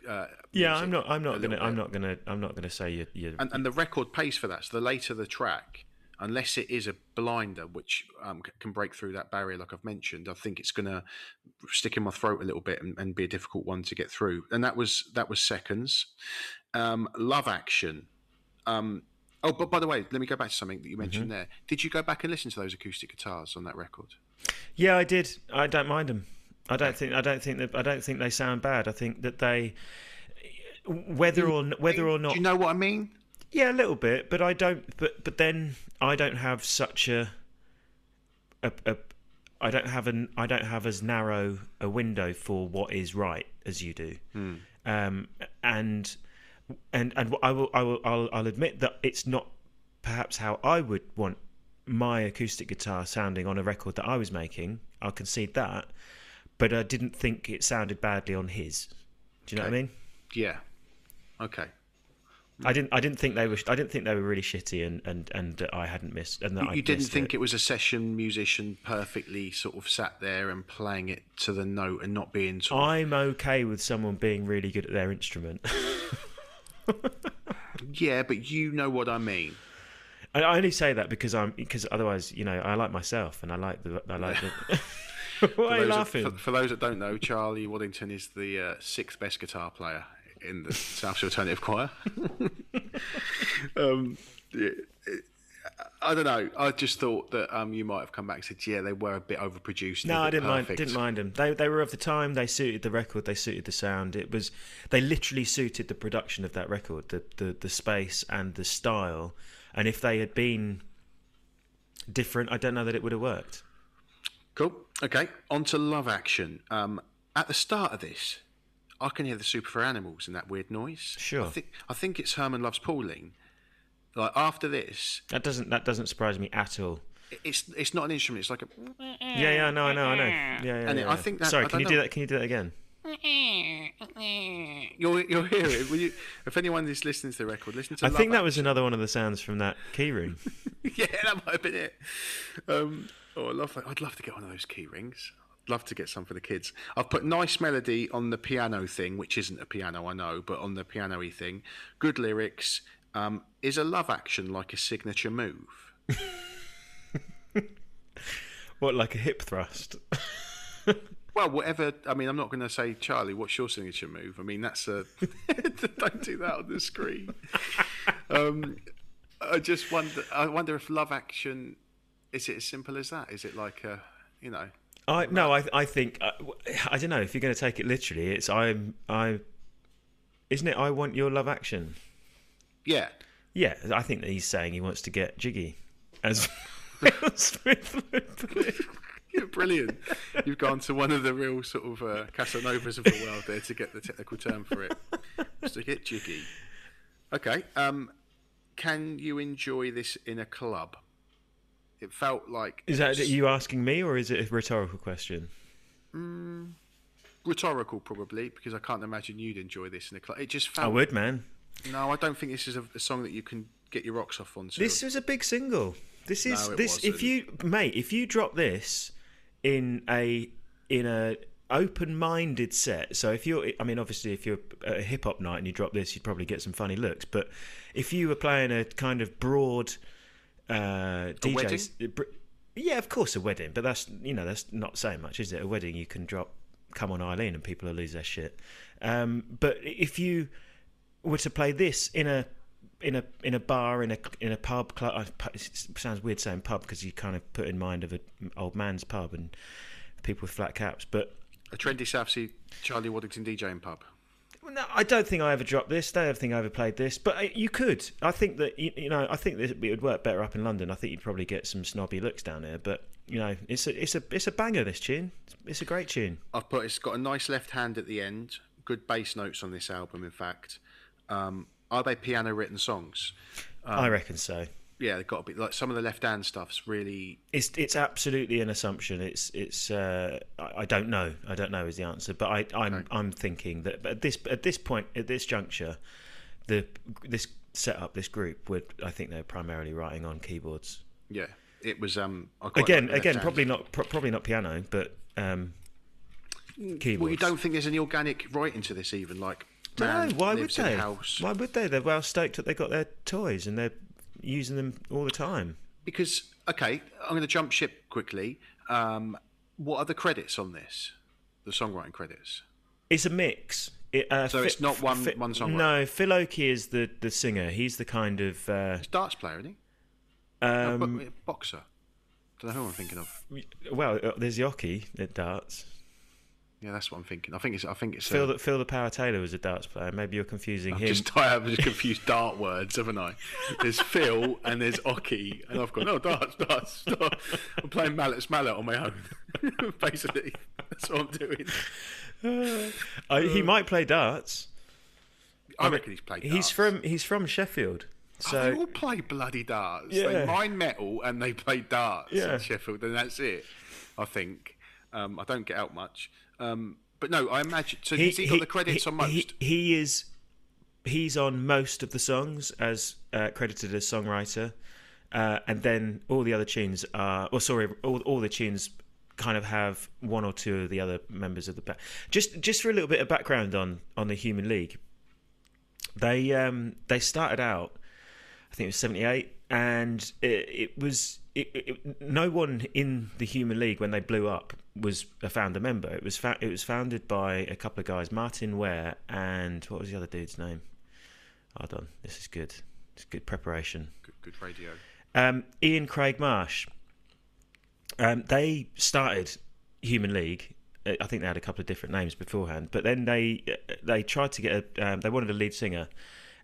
Uh, Yeah, I'm not. I'm not gonna. I'm not gonna. I'm not gonna say you. You. and, and the record pays for that. So the later the track, unless it is a blinder, which um, c- can break through that barrier, like I've mentioned, I think it's going to stick in my throat a little bit and, and be a difficult one to get through. And that was that was seconds. Um, Love Action. Um, oh, but by the way, let me go back to something that you mentioned there. Did you go back and listen to those acoustic guitars on that record? Yeah, I did. I don't mind them. I don't think. I don't think that. I don't think they sound bad. I think that they, whether or whether or not, Do you know what I mean? Yeah, a little bit. But I don't. But but then I don't have such a. A, a I don't have an. I don't have as narrow a window for what is right as you do. Um, and and and I will. I will. I'll, I'll admit that it's not perhaps how I would want my acoustic guitar sounding on a record that I was making. I'll concede that, but I didn't think it sounded badly on his. Do you know what I mean? Yeah. Okay. I didn't. I didn't think they were. I didn't think they were really shitty, and and and I hadn't missed. And that You, I'd didn't think it. it. was a session musician perfectly sort of sat there and playing it to the note and not being. Sort of... I'm okay with someone being really good at their instrument. Yeah, but you know what I mean. I I only say that because I'm because otherwise, you know, I like myself and I like the I like the. Why are you those, that, laughing? for, for those that don't know, Charlie Waddington is the uh, sixth best guitar player in the South Sea Alternative Choir. um, I don't know. I just thought that um, you might have come back and said, "Yeah, they were a bit overproduced." No, I didn't mind. Didn't mind them. They they were of the time. They suited the record. They suited the sound. It was they literally suited the production of that record, the the the space and the style. And if they had been different, I don't know that it would have worked. Cool. Okay, on to Love Action. Um, at the start of this, I can hear the Super Furry Animals and that weird noise. Sure. I think I think it's Herman Loves Pauline. Like after this, That doesn't that doesn't surprise me at all. it's it's not an instrument. It's like a Yeah, yeah, I know, I know, I know. Yeah, yeah. And yeah, I yeah. think that- Sorry, I can you don't do that? Can you do that again? You'll, you'll hear it. Will you, if anyone is listening to the record, listen to I Love think that Action. was another one of the sounds from that key ring. yeah, that might have been it. Um, oh, I love that. I'd love to get one of those key rings. Love to get some for the kids. I've put nice melody on the piano thing, which isn't a piano, I know, but on the piano-y thing. Good lyrics. Um, is a love action like a signature move? what, like a hip thrust? Well, whatever. I mean, I'm not going to say, Charlie, what's your signature move? I mean, that's a. don't do that on the screen. um, I just wonder. I wonder if love action is it as simple as that? Is it like a, you know? I no, I I think I, I don't know if you're going to take it literally. It's I'm I, isn't it? I want your love action. Yeah. Yeah, I think that he's saying he wants to get jiggy, as Smith would put it. Yeah, brilliant. You've gone to one of the real sort of uh, Casanovas of the world there to get the technical term for it. Just to get jiggy. Okay. Um, can you enjoy this in a club? It felt like Is that you asking me, or is it a rhetorical question? Mm, rhetorical, probably, because I can't imagine you'd enjoy this in a club. It just felt. I would, man. No, I don't think this is a, a song that you can get your rocks off on. to. This was a big single. This is No, this. If wasn't. you, mate, if you drop this in a in a open-minded set. So if you're, I mean, obviously, if you're at a hip hop night and you drop this, you'd probably get some funny looks. But if you were playing a kind of broad uh, DJ, yeah, of course, a wedding. But that's you know that's not saying much, is it? A wedding, you can drop "Come on, Eileen" and people will lose their shit. Um, but if you were to play this in a in a in a bar in a in a pub club it sounds weird saying pub because you kind of put in mind of an old man's pub and people with flat caps but a trendy South Sea Charlie Waddington DJing pub. Well, no, I don't think I ever dropped this. I don't think I ever played this, but uh, you could. I think that you, you know. I think that it would work better up in London. I think you'd probably get some snobby looks down there. But you know, it's a it's a it's a banger. This tune. It's a great tune. I've put it's got a nice left hand at the end. Good bass notes on this album, in fact. Um, are they piano written songs? I reckon so. Yeah, they've got to be like some of the left hand stuff's really. It's it's absolutely an assumption. It's it's uh, I, I don't know. I don't know is the answer, but I I'm Okay. I'm thinking that at this at this point at this juncture, the this setup this group would I think they're primarily writing on keyboards. Yeah, it was. Um, Again like again probably not pro- probably not piano, but um, keyboards. Well, you don't think there's any organic writing to this, even like. No, man why would they? house. Why would they? They're well stoked that they got their toys and they're using them all the time. Because okay, I'm going to jump ship quickly. Um, what are the credits on this? The songwriting credits. It's a mix. It, uh, So Fi- it's not one- Fi- one songwriter? No, Phil Oakey is the, the singer. He's the kind of uh, darts player, isn't he? No, um, bo- boxer. Don't know who I'm thinking of. well. uh, There's Yoki at darts. Yeah, that's what I'm thinking. I think it's. I think it's. Phil uh, the Phil the Power Taylor was a darts player. Maybe you're confusing I've him. just I have just confused dart words, haven't I? There's Phil and there's oche, and I've gone Oh, darts, darts, darts. I'm playing Mallet's Mallet on my own, basically. That's what I'm doing. Uh, he might play darts. I reckon he's played. He's from he's from Sheffield. Oh, they all play bloody darts. Yeah. They mine metal and they play darts Yeah. in Sheffield, and that's it. I think. Um, I don't get out much. Um, but no, I imagine. So has he got the credits he- on most? He, he is he's on most of the songs as uh, credited as songwriter, uh, and then all the other tunes are. Well, sorry, all all the tunes kind of have one or two of the other members of the band. Just just for a little bit of background on on the Human League. They um they started out, I think it was seventy eight, and it, it was it, it, no one in the Human League when they blew up was a founder member. It was fa- it was founded by a couple of guys, Martyn Ware and what was the other dude's name? Hold on, this is good. It's good preparation. good, good radio. Um, Ian Craig Marsh. Um, they started Human League. Uh, I think they had a couple of different names beforehand, but then they uh, they tried to get a. Um, they wanted a lead singer,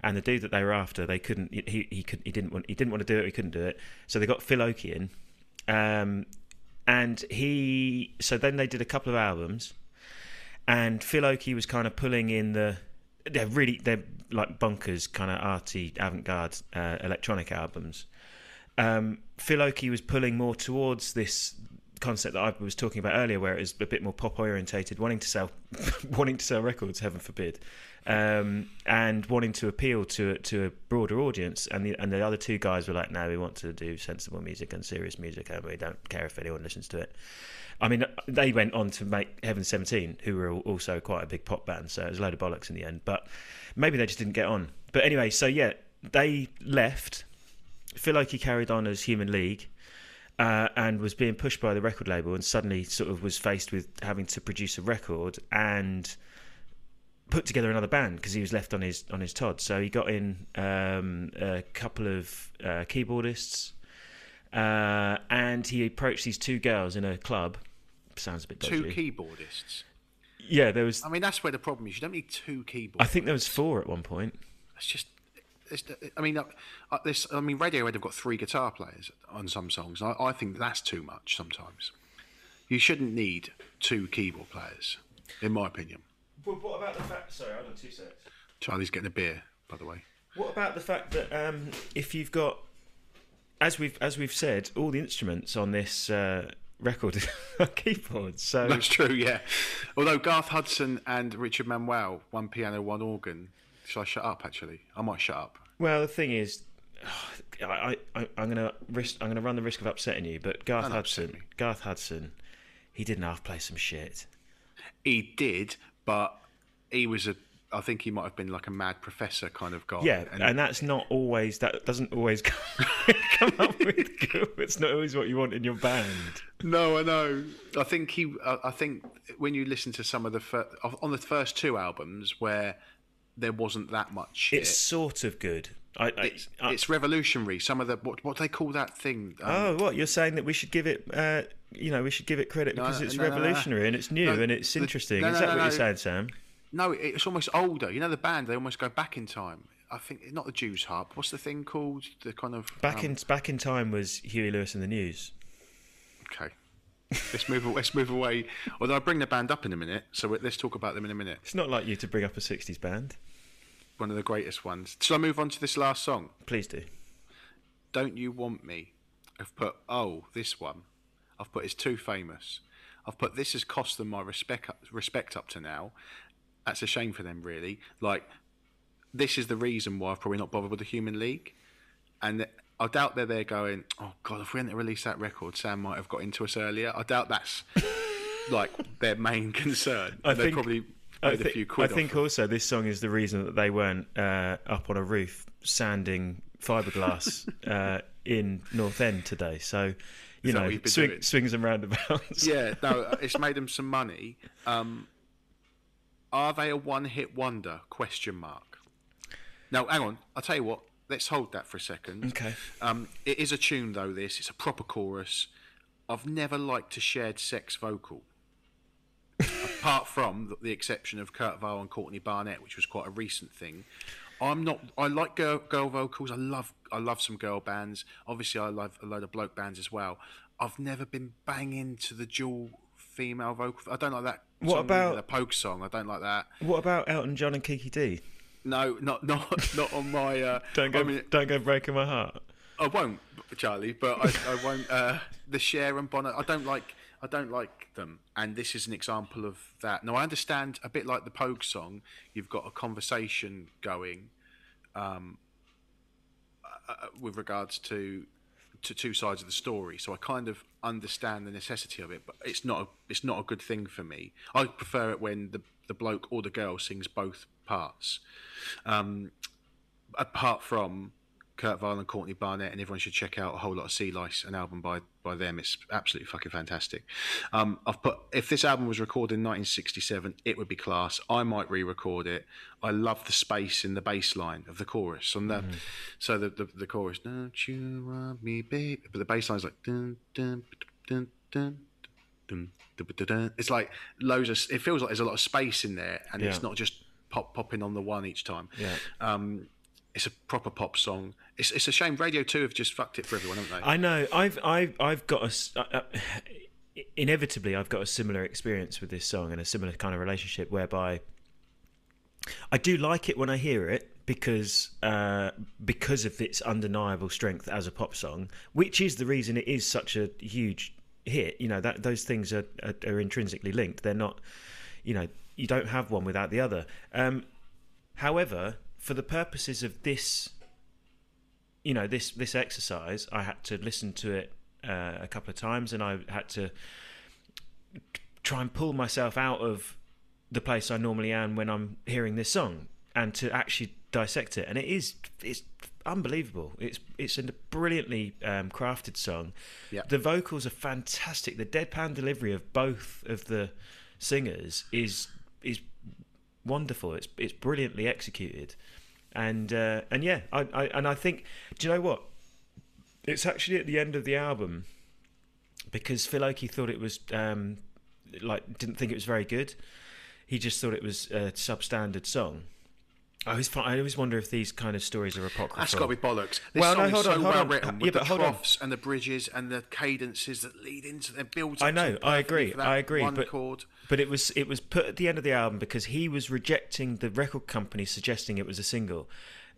and the dude that they were after, they couldn't. He he could he didn't want he didn't want to do it. He couldn't do it. So they got Phil Oakey in, um, and he. So then they did a couple of albums, and Phil Oakey was kind of pulling in the. They're really they're like bunkers, kind of arty, avant-garde uh, electronic albums um, Phil Oakey was pulling more towards this concept that I was talking about earlier, where it was a bit more pop orientated, wanting to sell, wanting to sell records, heaven forbid, um, and wanting to appeal to to a broader audience. And the and the other two guys were like, "No, we want to do sensible music and serious music, and we don't care if anyone listens to it." I mean, they went on to make Heaven Seventeen, who were also quite a big pop band, so it was a load of bollocks in the end. But maybe they just didn't get on. But anyway, so yeah, they left. Phil Oakey carried on as Human League uh, and was being pushed by the record label, and suddenly sort of was faced with having to produce a record and put together another band because he was left on his on his Todd. So he got in um, a couple of uh, keyboardists, uh, and he approached these two girls in a club. Sounds a bit dodgy. Two keyboardists. yeah, there was. I mean, that's where the problem is. You don't need two keyboardists. I think there was four at one point. It's just. It's, I mean, uh, this. I mean, Radiohead have got three guitar players on some songs. I, I think that's too much sometimes. You shouldn't need two keyboard players, in my opinion. Well, what about the fact? Sorry, hold on two seconds. Charlie's getting a beer, by the way. What about the fact that um, if you've got, as we've as we've said, all the instruments on this uh, record are keyboards. So That's true, yeah. Although Garth Hudson and Richard Manuel, one piano, one organ. Shall I shut up? Actually, I might shut up. well, the thing is, I, I I'm gonna risk I'm gonna run the risk of upsetting you, but Garth Don't Hudson. Garth Hudson, he didn't half play some shit. He did, but he was a. I think he might have been like a mad professor kind of guy. Yeah, and, that's not always that doesn't always come, up with good. It's not always what you want in your band. No, I know. I think he. I think when you listen to some of the fir- on the first two albums where there wasn't that much shit, It's sort of good. I, I, it's, I- it's revolutionary. Some of the what what they call that thing. um, Oh, what you're saying that we should give it, uh, you know, we should give it credit because no, it's no, no, no. revolutionary and it's new and it's interesting. Is that what you're no. saying, Sam? No, it's almost older. You know the band. They almost go back in time. I think not the Jews harp. What's the thing called? The kind of Back um, in back in time was Huey Lewis and the News. Okay. let's move. Let's move away. Although I bring the band up in a minute, so let's talk about them in a minute. It's not like you to bring up a '60s band. One of the greatest ones. Shall I move on to this last song? Please do. Don't You Want Me. I've put, oh, this one. I've put, it's too famous. I've put, this has cost them my respect, respect up to now. That's a shame for them, really. Like, this is the reason why I've probably not bothered with the Human League. And I doubt they're there going, oh, God, if we hadn't released that record, Sam might have got into us earlier. I doubt that's, like, their main concern. I they think- probably I, made a few quid I think also this song is the reason that they weren't uh, up on a roof sanding fiberglass uh, in North End today. So, you know, what you've been swing, swings and roundabouts. yeah, no, it's made them some money. Um, are they a one-hit wonder? Question mark. Now, hang on. I'll tell you what. Let's hold that for a second. Okay. Um, it is a tune, though. This it's a proper chorus. I've never liked a shared sex vocal, apart from the, the exception of Kurt Vile and Courtney Barnett, which was quite a recent thing. I'm not. I like girl, girl vocals. I love. I love some girl bands. Obviously, I love a load of bloke bands as well. I've never been banging to the dual female vocal. I don't like that. What song, about- the Pogue song? I don't like that. What about Elton John and Kiki Dee? No, not not not on my. Uh, Don't go, I mean, don't go breaking my heart. I won't, Charlie, but I, I won't. Uh, the Cher and Bonnet, I don't like. I don't like them, and this is an example of that. Now I understand a bit like the Pogue song. You've got a conversation going, um, uh, uh, with regards to to two sides of the story. So I kind of understand the necessity of it, but it's not a, it's not a good thing for me. I prefer it when the the bloke or the girl sings both parts. Um, apart from Kurt Vile and Courtney Barnett, and everyone should check out a whole lot of Sea Lice, an album by by them. It's absolutely fucking fantastic. Um, I've put if this album was recorded in 1967, it would be class. I might re-record it. I love the space in the bass line of the chorus. On the so the, the the chorus, don't you want me, babe? But the bass line is like dun dun dun dun. Dun, dun, dun, dun. It's like loads of. It feels like there's a lot of space in there, and it's not just pop popping on the one each time. Yeah. Um, it's a proper pop song. It's it's a shame Radio Two have just fucked it for everyone, haven't they? I know. I've I've I've got a uh, uh, inevitably I've got a similar experience with this song and a similar kind of relationship whereby I do like it when I hear it because uh, because of its undeniable strength as a pop song, which is the reason it is such a huge hit. You know that those things are are, are intrinsically linked. They're not. You know, you don't have one without the other. Um, however, for the purposes of this you know this this exercise i had to listen to it uh, a couple of times and i had to try and pull myself out of the place i normally am when i'm hearing this song and to actually dissect it. And it is it's unbelievable. It's it's a brilliantly um, crafted song. Yeah. the vocals are fantastic. The deadpan delivery of both of the singers is is wonderful. It's it's brilliantly executed and uh, and yeah, I, I and I think, do you know what? It's actually at the end of the album because Phil Oakey thought it was um, like didn't think it was very good. He just thought it was a substandard song. I always find, I always wonder if these kind of stories are apocryphal. That's got to be bollocks. This Well, no, song hold is on, so well on. written with yeah, the hold on. and the bridges and the cadences that lead into them. Builds. I know, I agree, I agree, but- chord. But it was it was put at the end of the album because he was rejecting the record company suggesting it was a single.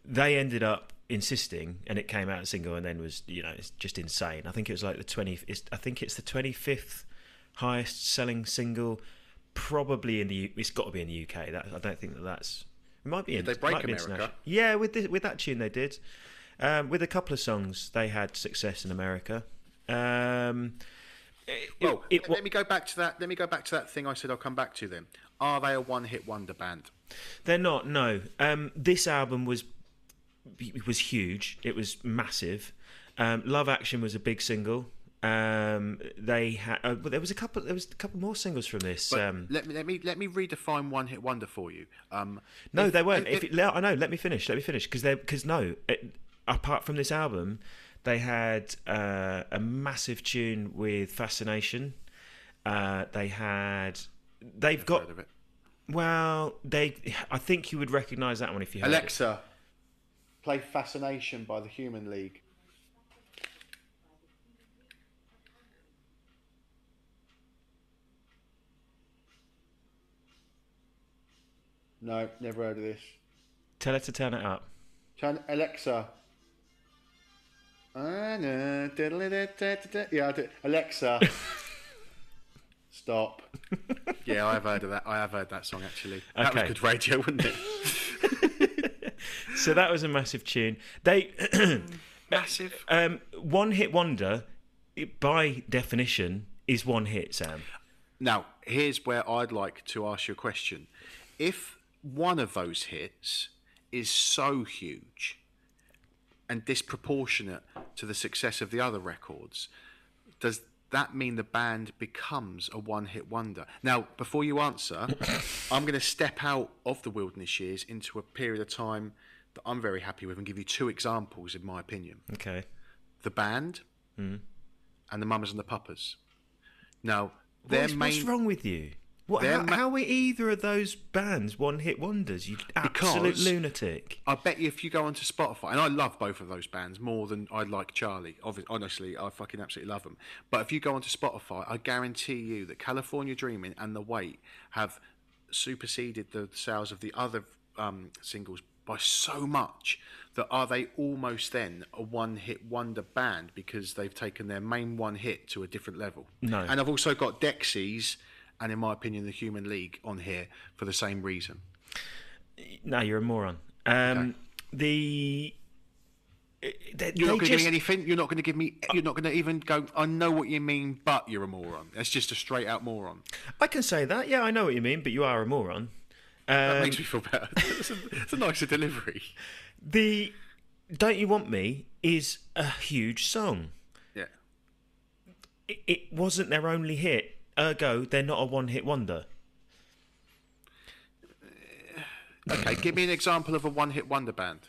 They ended up insisting, and it came out a single, and then was you know it's just insane. I think it was like the twenty. It's, I think it's the twenty fifth highest selling single, probably in the. It's got to be in the UK. That I don't think that that's. It might be. in, they break America? Yeah, with the, with that tune they did. Um, with a couple of songs, they had success in America. Um, it- Well, it- let, let me go back to that. Let me go back to that thing I said. I'll come back to then. Are they a one-hit wonder band? They're not. No. Um, this album was it was huge. It was massive. Um, Love Action was a big single. Um, they had, uh, there was a couple. There was a couple more singles from this. Um, let me let me let me redefine one-hit wonder for you. Um, no, if- they weren't. if- If it, I know, let me finish. Let me finish because they because no. It, apart from this album, they had uh, a massive tune with Fascination. Uh, they had. They've got of it. well. They. I think you would recognise that one if you heard it. Alexa, play "Fascination" by the Human League. No, never heard of this. Tell her to turn it up. Turn Alexa, Ah. Yeah, I do. Alexa, stop. Yeah, I have heard of that. I have heard that song actually. That was good radio, wasn't it? So that was a massive tune. They Massive. um, one hit wonder, by definition, is one hit. Sam. Now, here's where I'd like to ask you a question. If one of those hits is so huge and disproportionate to the success of the other records, does that mean the band becomes a one hit wonder? Now, before you answer, I'm going to step out of the wilderness years into a period of time that I'm very happy with and give you two examples, in my opinion Okay. the band Hmm. and the Mamas and the Papas. Now, their What's, main. what's wrong with you? What, how, ma- how are either of those bands one hit wonders? You absolute lunatic. I bet you if you go onto Spotify, and I love both of those bands more than I like Charlie. Obvi- honestly, I fucking absolutely love them. But if you go onto Spotify, I guarantee you that California Dreaming and The Weight have superseded the sales of the other um, singles by so much that are they almost then a one-hit wonder band because they've taken their main one hit to a different level. No. And I've also got Dexys and, in my opinion, the Human League on here for the same reason. No, you're a moron. Um, The they, You're not going to give me anything. You're not going to give me. You're not going to even go. I know what you mean, but you're a moron. That's just a straight out moron. I can say that. Yeah, I know what you mean, but you are a moron. That Um, makes me feel better. it's, a, it's a nicer delivery. the "Don't You Want Me" is a huge song. Yeah. It, it wasn't their only hit, ergo they're not a one-hit wonder. Okay. give me an example of a one-hit wonder band.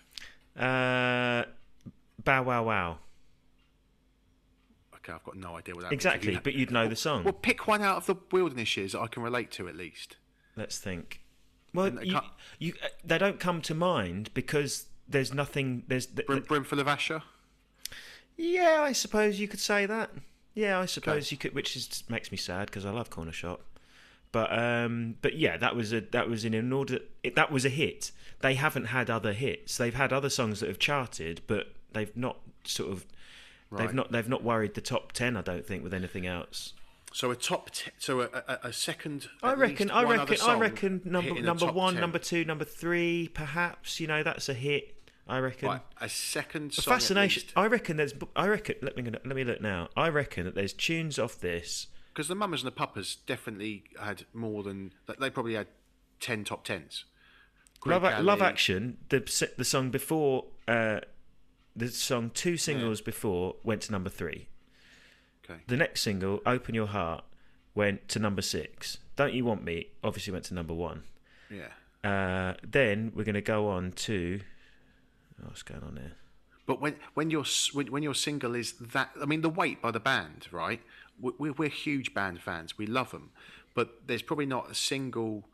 Uh, Bow Wow Wow. Okay, I've got no idea what that. Exactly, You- but you'd know the song. Well, pick one out of the wilderness years that I can relate to at least. Let's think. Well, they you, you, uh, they don't come to mind because there's nothing. There's th- Brim, Brimful of Asha. yeah, I suppose you could say that. Yeah, I suppose you could, which is makes me sad because I love Cornershop. But um, but yeah, that was a that was in an order. That was a hit. They haven't had other hits. They've had other songs that have charted, but they've not sort of. Right. They've not. They've not worried the top ten. I don't think with anything else. So a top. T- so a, a, a second. I reckon. I reckon. I reckon number number one, 10. number two, number three, perhaps. You know, that's a hit. I reckon. Right, a second song. at Fascination. I reckon there's. I reckon. Let me let me look now. I reckon that there's tunes off this. Because the Mamas and the Papas definitely had more than they probably had ten top tens. Love, Love Action. The the song before. Uh, the song two singles before went to number three. Okay. The next single, "Open Your Heart," went to number six. "Don't You Want Me" obviously went to number one. Yeah. Uh, then we're going to go on to. Oh, What's going on there? But when when your s- when, when your single is that, I mean, the Weight by the band, right? We- We're, we're huge band fans. We love them, but there's probably not a single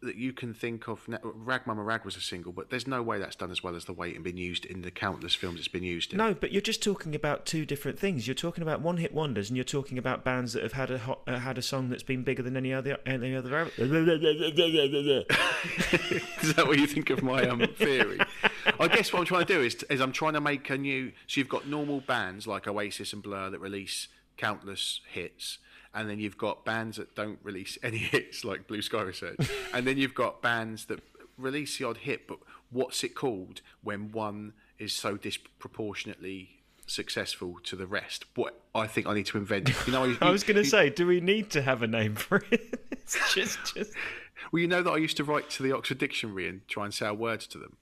that you can think of. Rag Mama Rag was a single, but there's no way that's done as well as the Weight and been used in the countless films it's been used in. No, but you're just talking about two different things. You're talking about one-hit wonders, and you're talking about bands that have had a hot, uh, had a song that's been bigger than any other any other. is that what you think of my um, theory? I guess what I'm trying to do is, is I'm trying to make a new. So you've got normal bands like Oasis and Blur that release countless hits, and then you've got bands that don't release any hits like Blue Sky Research, and then you've got bands that release the odd hit. But what's it called when one is so disproportionately successful to the rest? What I think I need to invent. You know, I was going to say, do we need to have a name for it? it's just, just. Well, you know that I used to write to the Oxford Dictionary and try and sell words to them.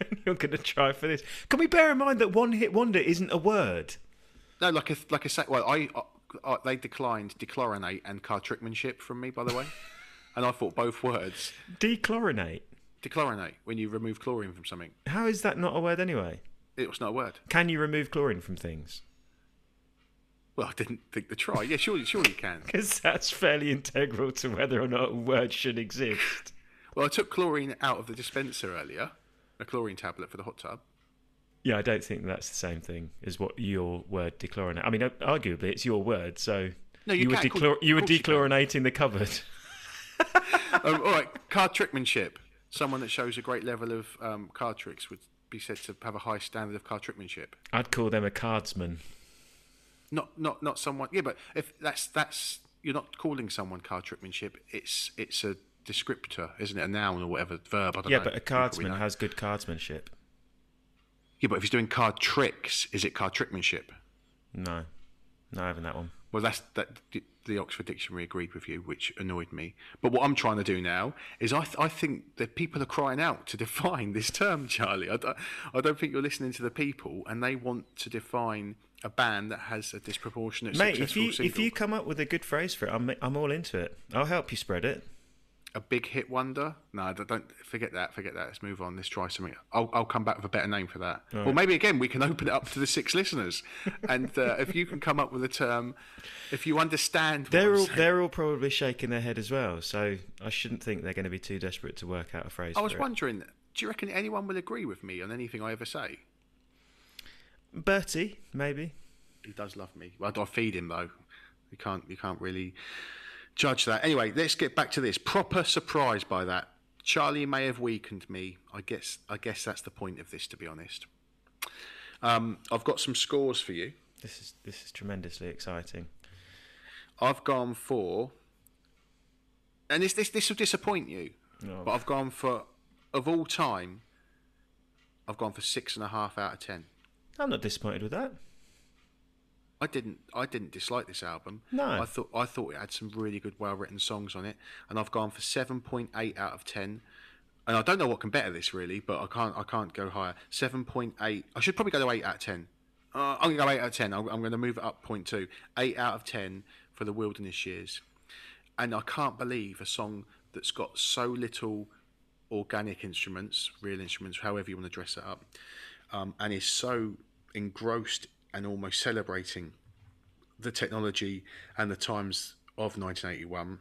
You're going to try for this. Can we bear in mind that one-hit wonder isn't a word? No, like a like a sa- well, I, I, they declined dechlorinate and card trickmanship from me, by the way, and I thought both words Dechlorinate. dechlorinate when you remove chlorine from something. How is that not a word anyway? It was not a word. Can you remove chlorine from things? Well, I didn't think to try. Yeah, surely, surely you can. Because that's fairly integral to whether or not a word should exist. Well, I took chlorine out of the dispenser earlier, a chlorine tablet for the hot tub. Yeah, I don't think that's the same thing as what your word dechlorinate. I mean, uh, arguably it's your word, so No, you were dechlor- you were you dechlorinating the cupboard. um, all right, card trickmanship. Someone that shows a great level of um, card tricks would be said to have a high standard of card trickmanship. I'd call them a cardsman. Not not not someone. Yeah, but if that's that's you're not calling someone card trickmanship. It's it's a descriptor, isn't it? A noun or whatever verb. I don't Yeah, know. but a cardsman has good cardsmanship. Yeah, but if he's doing card tricks, is it card trickmanship? No, not having that one. Well, that's that. The, the Oxford Dictionary agreed with you, which annoyed me. But what I'm trying to do now is, I, th- I think that people are crying out to define this term, Charlie. I don't, I don't think you're listening to the people, and they want to define a band that has a disproportionate Mate, if you single. if you come up with a good phrase for it, I'm I'm all into it. I'll help you spread it. A big hit wonder. No, don't, don't forget that. Forget that. Let's move on. Let's try something. I'll, I'll come back with a better name for that. Well, maybe again we can open it up to the six listeners, and uh, if you can come up with a term, if you understand, They're all saying. they're all probably shaking their head as well. So I shouldn't think they're going to be too desperate to work out a phrase. I was wondering, do you reckon anyone will agree with me on anything I ever say? Bertie, maybe. He does love me. Well, I feed him though. You can't. You can't really judge that. Anyway, let's get back to this. Proper surprise by that. Charlie may have weakened me. I guess. I guess that's the point of this, to be honest. Um, I've got some scores for you. This is this is tremendously exciting. I've gone for, and this this this will disappoint you, No. but I've gone for of all time. I've gone for six and a half out of ten. I'm not disappointed with that. I didn't I didn't dislike this album. No. I thought I thought it had some really good well written songs on it, and I've gone for seven point eight out of ten. And I don't know what can better this really, but I can't I can't go higher. Seven point eight. I should probably go to eight out of ten. Uh, I'm gonna go eight out of ten. I'm, I'm going to move it up point two. Eight out of ten for the Wilderness Years, and I can't believe a song that's got so little organic instruments, real instruments, however you want to dress it up, um, and is so engrossed and almost celebrating the technology and the times of 1981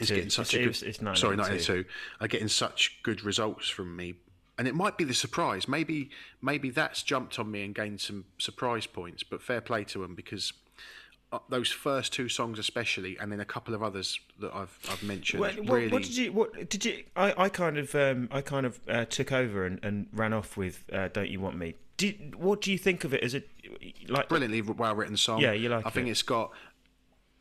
is getting such It's- a it's- good it's sorry 1982. 1982 are getting such good results from me and it might be the surprise maybe maybe that's jumped on me and gained some surprise points but fair play to them because uh, those first two songs especially and then a couple of others that I've I've mentioned What, what, really what did you? What did you? I, I kind of, um, I kind of uh, took over and, and ran off with uh, "Don't You Want Me." Did, what do you think of it? Is it as a like? brilliantly well written song Yeah, you like I think it. it's got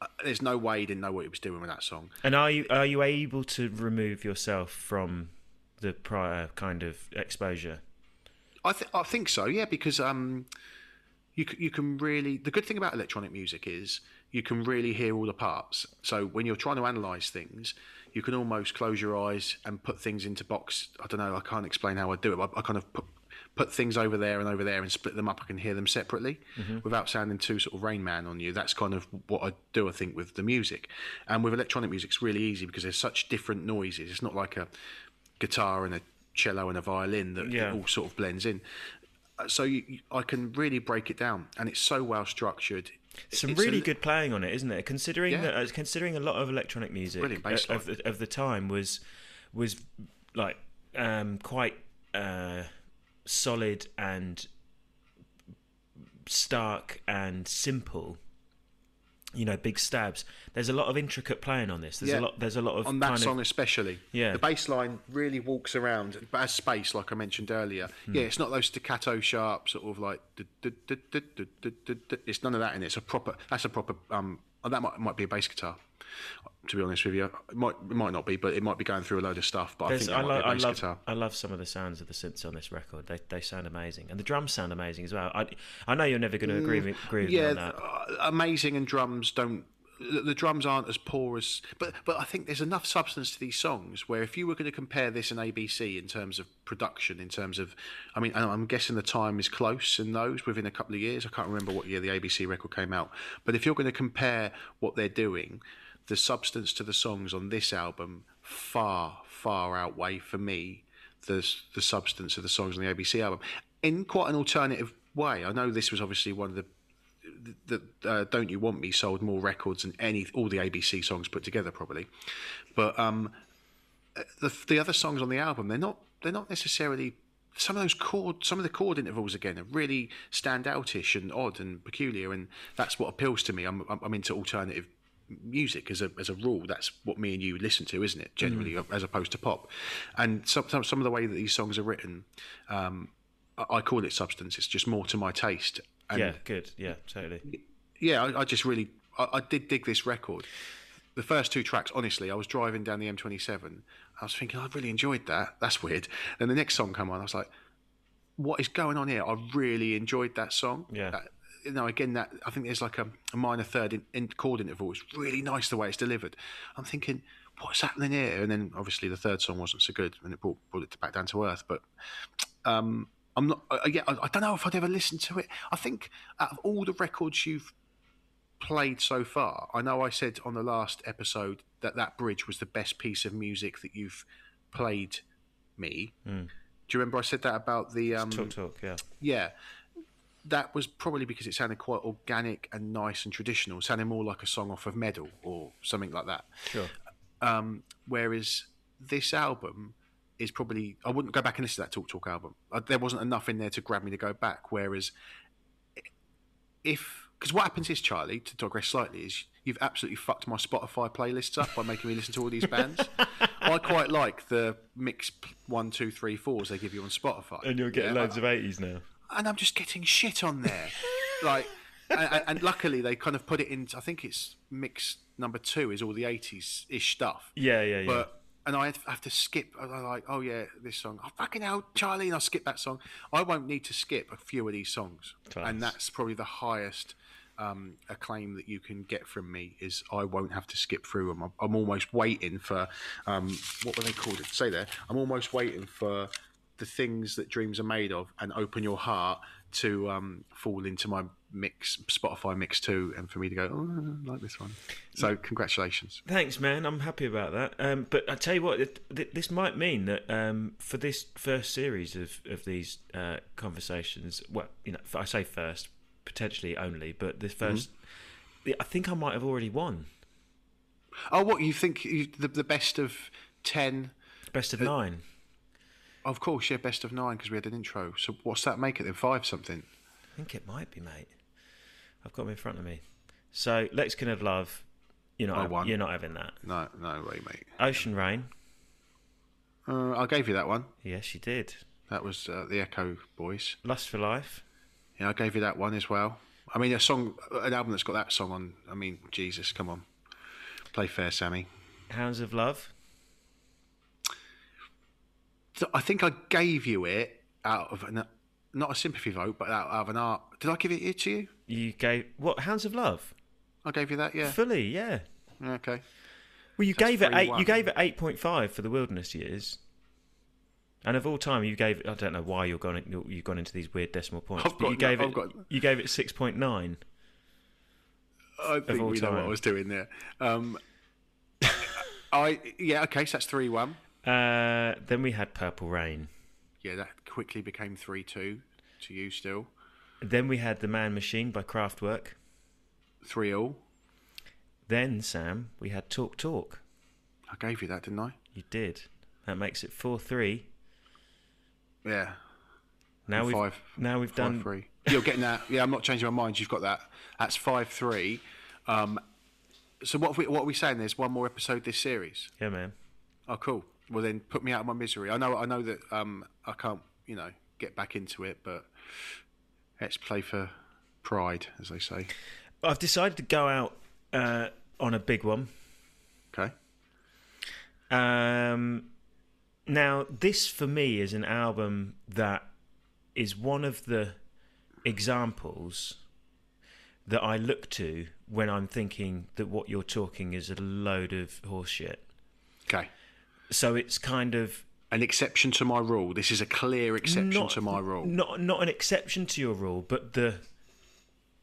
uh, there's no way he didn't know what he was doing with that song And are you are you able to remove yourself from the prior kind of exposure? I, th- I think so, yeah, because um, you c- you can really the good thing about electronic music is you can really hear all the parts. So when you're trying to analyze things, you can almost close your eyes and put things into box. I don't know. I can't explain how I do it. I, I kind of put put things over there and over there and split them up. I can hear them separately without sounding too sort of Rain Man on you. That's kind of what I do. I think with the music, and with electronic music, it's really easy because there's such different noises. It's not like a guitar and a cello and a violin that Yeah. it all sort of blends in. Uh, So you, I can really break it down, and it's so well structured. Some It's really li- good playing on it, isn't it? Considering Yeah. that, uh, considering a lot of electronic music Brilliant uh, of the, of the time was was like um, quite uh, solid and stark and simple you know big stabs. There's a lot of intricate playing on this. There's yeah. a lot there's a lot of on that song of, especially. Yeah. The bass line really walks around but as space like i mentioned earlier. Mm. yeah it's not those staccato sharp sort of like it's none of that in it. It's a proper that's a proper um that might might be a bass guitar. To be honest with you, it might it might not be, but it might be going through a load of stuff. But I think I, lo- I bass love guitar. I love some of the sounds of the synths on this record. They they sound amazing, and the drums sound amazing as well. I I know you're never going to agree with, agree with me yeah, on that. uh, amazing and drums don't. The the drums aren't as poor as, but but I think there's enough substance to these songs where if you were going to compare this and ABC in terms of production, in terms of, I mean, I'm guessing the time is close in those within a couple of years. I can't remember what year the ABC record came out, but if you're going to compare what they're doing, the substance to the songs on this album far far outweigh for me the the substance of the songs on the ABC album in quite an alternative way. I know this was obviously one of the that uh, "Don't You Want Me" sold more records than any all the ABC songs put together, probably. But um, the the other songs on the album, they're not they're not necessarily some of those chord some of the chord intervals again are really stand outish and odd and peculiar, and that's what appeals to me. I'm I'm, into alternative music as a as a rule. That's what me and you listen to, isn't it? Generally, as opposed to pop. And some some, of the way that these songs are written. Um, I call it substance. It's just more to my taste. And yeah, good. Yeah, totally. yeah, I, I just really, I, I did dig this record. The first two tracks, honestly, I was driving down the M27. I was thinking, I really enjoyed that. That's weird. Then the next song come on, I was like, what is going on here? I really enjoyed that song. Yeah. That, you know, again, that I think there's like a, a minor third in, in chord interval. It's really nice the way it's delivered. I'm thinking, what's happening here? And then obviously the third song wasn't so good, and it brought, brought it back down to earth. But um, I'm not. I, yeah, I, I don't know if I'd ever listen to it. I think out of all the records you've played so far, I know I said on the last episode that that bridge was the best piece of music that you've played me. Mm. Do you remember I said that about the um, Talk, talk. Yeah. yeah, that was probably because it sounded quite organic and nice and traditional, sounding more like a song off of Metal or something like that. Sure. Um, whereas this album is probably I wouldn't go back and listen to that Talk Talk album. There wasn't enough in there to grab me to go back. Whereas if because what happens is Charlie to digress slightly is you've absolutely fucked my Spotify playlists up by making me listen to all these bands. I quite like the mix one, two, three, fours they give you on Spotify. And you're getting Yeah, loads of 80s now. and I'm just getting shit on there. like, and, and luckily they kind of put it in. I think it's mix number two is all the 80s ish stuff. Yeah, yeah, yeah. But and I have to skip. I'm like, oh yeah, this song. Oh fucking hell, Charlie, and I skip that song. I won't need to skip a few of these songs, and that's probably the highest um, acclaim that you can get from me. Is I won't have to skip through them. I'm, I'm almost waiting for um, what were they called? It say there. I'm almost waiting for the things that dreams are made of, and open your heart to um, fall into my mix, Spotify mix too, and for me to go, oh, I like this one. So congratulations. Thanks, man. I'm happy about that. Um, but I tell you what, th- this might mean that um, for this first series of of these uh, conversations, well, you know, I say first, potentially only, but the 1st I think I might have already won. Oh, what you think? You, the, the best of ten? Best of nine. Of course, yeah, best of nine because we had an intro. So what's that make it then? Five something. I think it might be, mate. I've got them in front of me. So Lexicon of Love, you're not you're not having that. No, no way, mate. Ocean Rain. Uh, I gave you that one. Yes, you did. That was uh, the Echo Boys. Lust for Life. Yeah, I gave you that one as well. I mean, a song, an album that's got that song on. I mean, Jesus, come on, play fair, Sammy. Hounds of Love. I think I gave you it out of an, not a sympathy vote, but out of an art. Did I give it here to you? You gave what? Hands of Love. I gave you that. Yeah. Fully, yeah. Okay. Well, you That's gave it eight. 3-1. You gave it eight point five for the Wilderness Years. And of all time, you gave. I don't know why you're going. You've gone into these weird decimal points, I've but you got- gave I've it. got- You gave it six point nine. I think we know what I was doing there. Um, I yeah. Okay, so that's three one. Uh, then we had Purple Rain. Yeah, that quickly became three two to you still. Then we had The Man Machine by Kraftwerk. Three all. Then Sam, we had Talk Talk. I gave you that, didn't I? You did. That makes it four three. Yeah. Now we've five. now we've five done. three. You're getting that. Yeah, I'm not changing my mind. You've got that. That's five three. Um, so what? Are we, what are we saying? There's one more episode this series. Yeah, man. Oh, cool. Well, then put me out of my misery. I know. I know that um, I can't. You know, get back into it, but let's play for pride, as they say. I've decided to go out uh, on a big one. Okay. Um, now, this for me is an album that is one of the examples that I look to when I'm thinking that what you're talking is a load of horseshit. Okay. So it's kind of An exception to my rule. This is a clear exception not, to my rule. Not not an exception to your rule, but the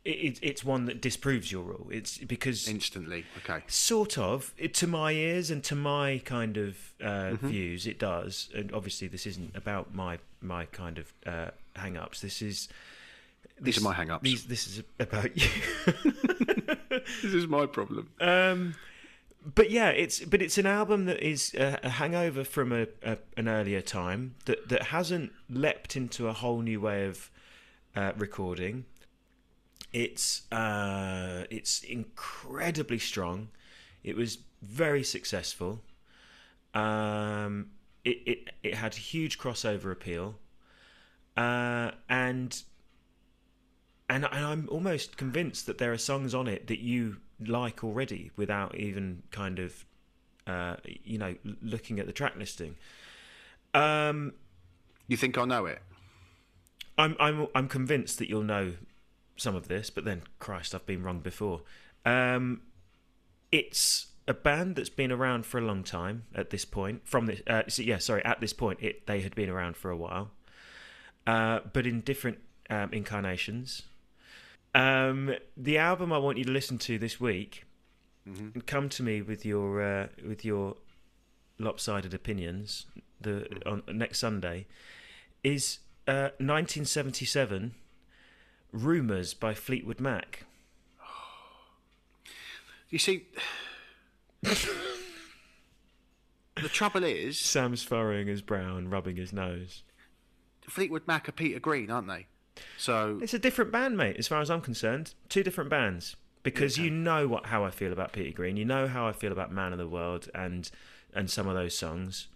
it, it, it's one that disproves your rule. It's because Instantly. Okay. sort of it, to my ears and to my kind of uh, Mm-hmm. views it does and obviously this isn't about my my kind of uh, hang-ups this is These this- are my hang-ups. these, this is about you This is my problem. um but yeah it's but it's an album that is a, hangover from a, a an earlier time that that hasn't leapt into a whole new way of uh, recording. It's uh it's incredibly strong. It was very successful. Um it it, it had huge crossover appeal. Uh, and and and I'm almost convinced that there are songs on it that you like already without even kind of uh, you know looking at the track listing. Um, You think I know it? I'm I'm I'm convinced that you'll know some of this, but then Christ, I've been wrong before. Um, it's a band that's been around for a long time at this point. From this, uh, so yeah, sorry, at this point, it they had been around for a while, uh, but in different um, incarnations. Um, the album I want you to listen to this week, and come to me with your uh, with your lopsided opinions the on next Sunday, is uh, 1977 Rumours by Fleetwood Mac. You see, the trouble is, Sam's furrowing his brow and rubbing his nose. Fleetwood Mac are Peter Green, aren't they? So It's a different band, mate, as far as I'm concerned. Two different bands. Because you know what how I feel about Peter Green. You know how I feel about Man of the World and and some of those songs.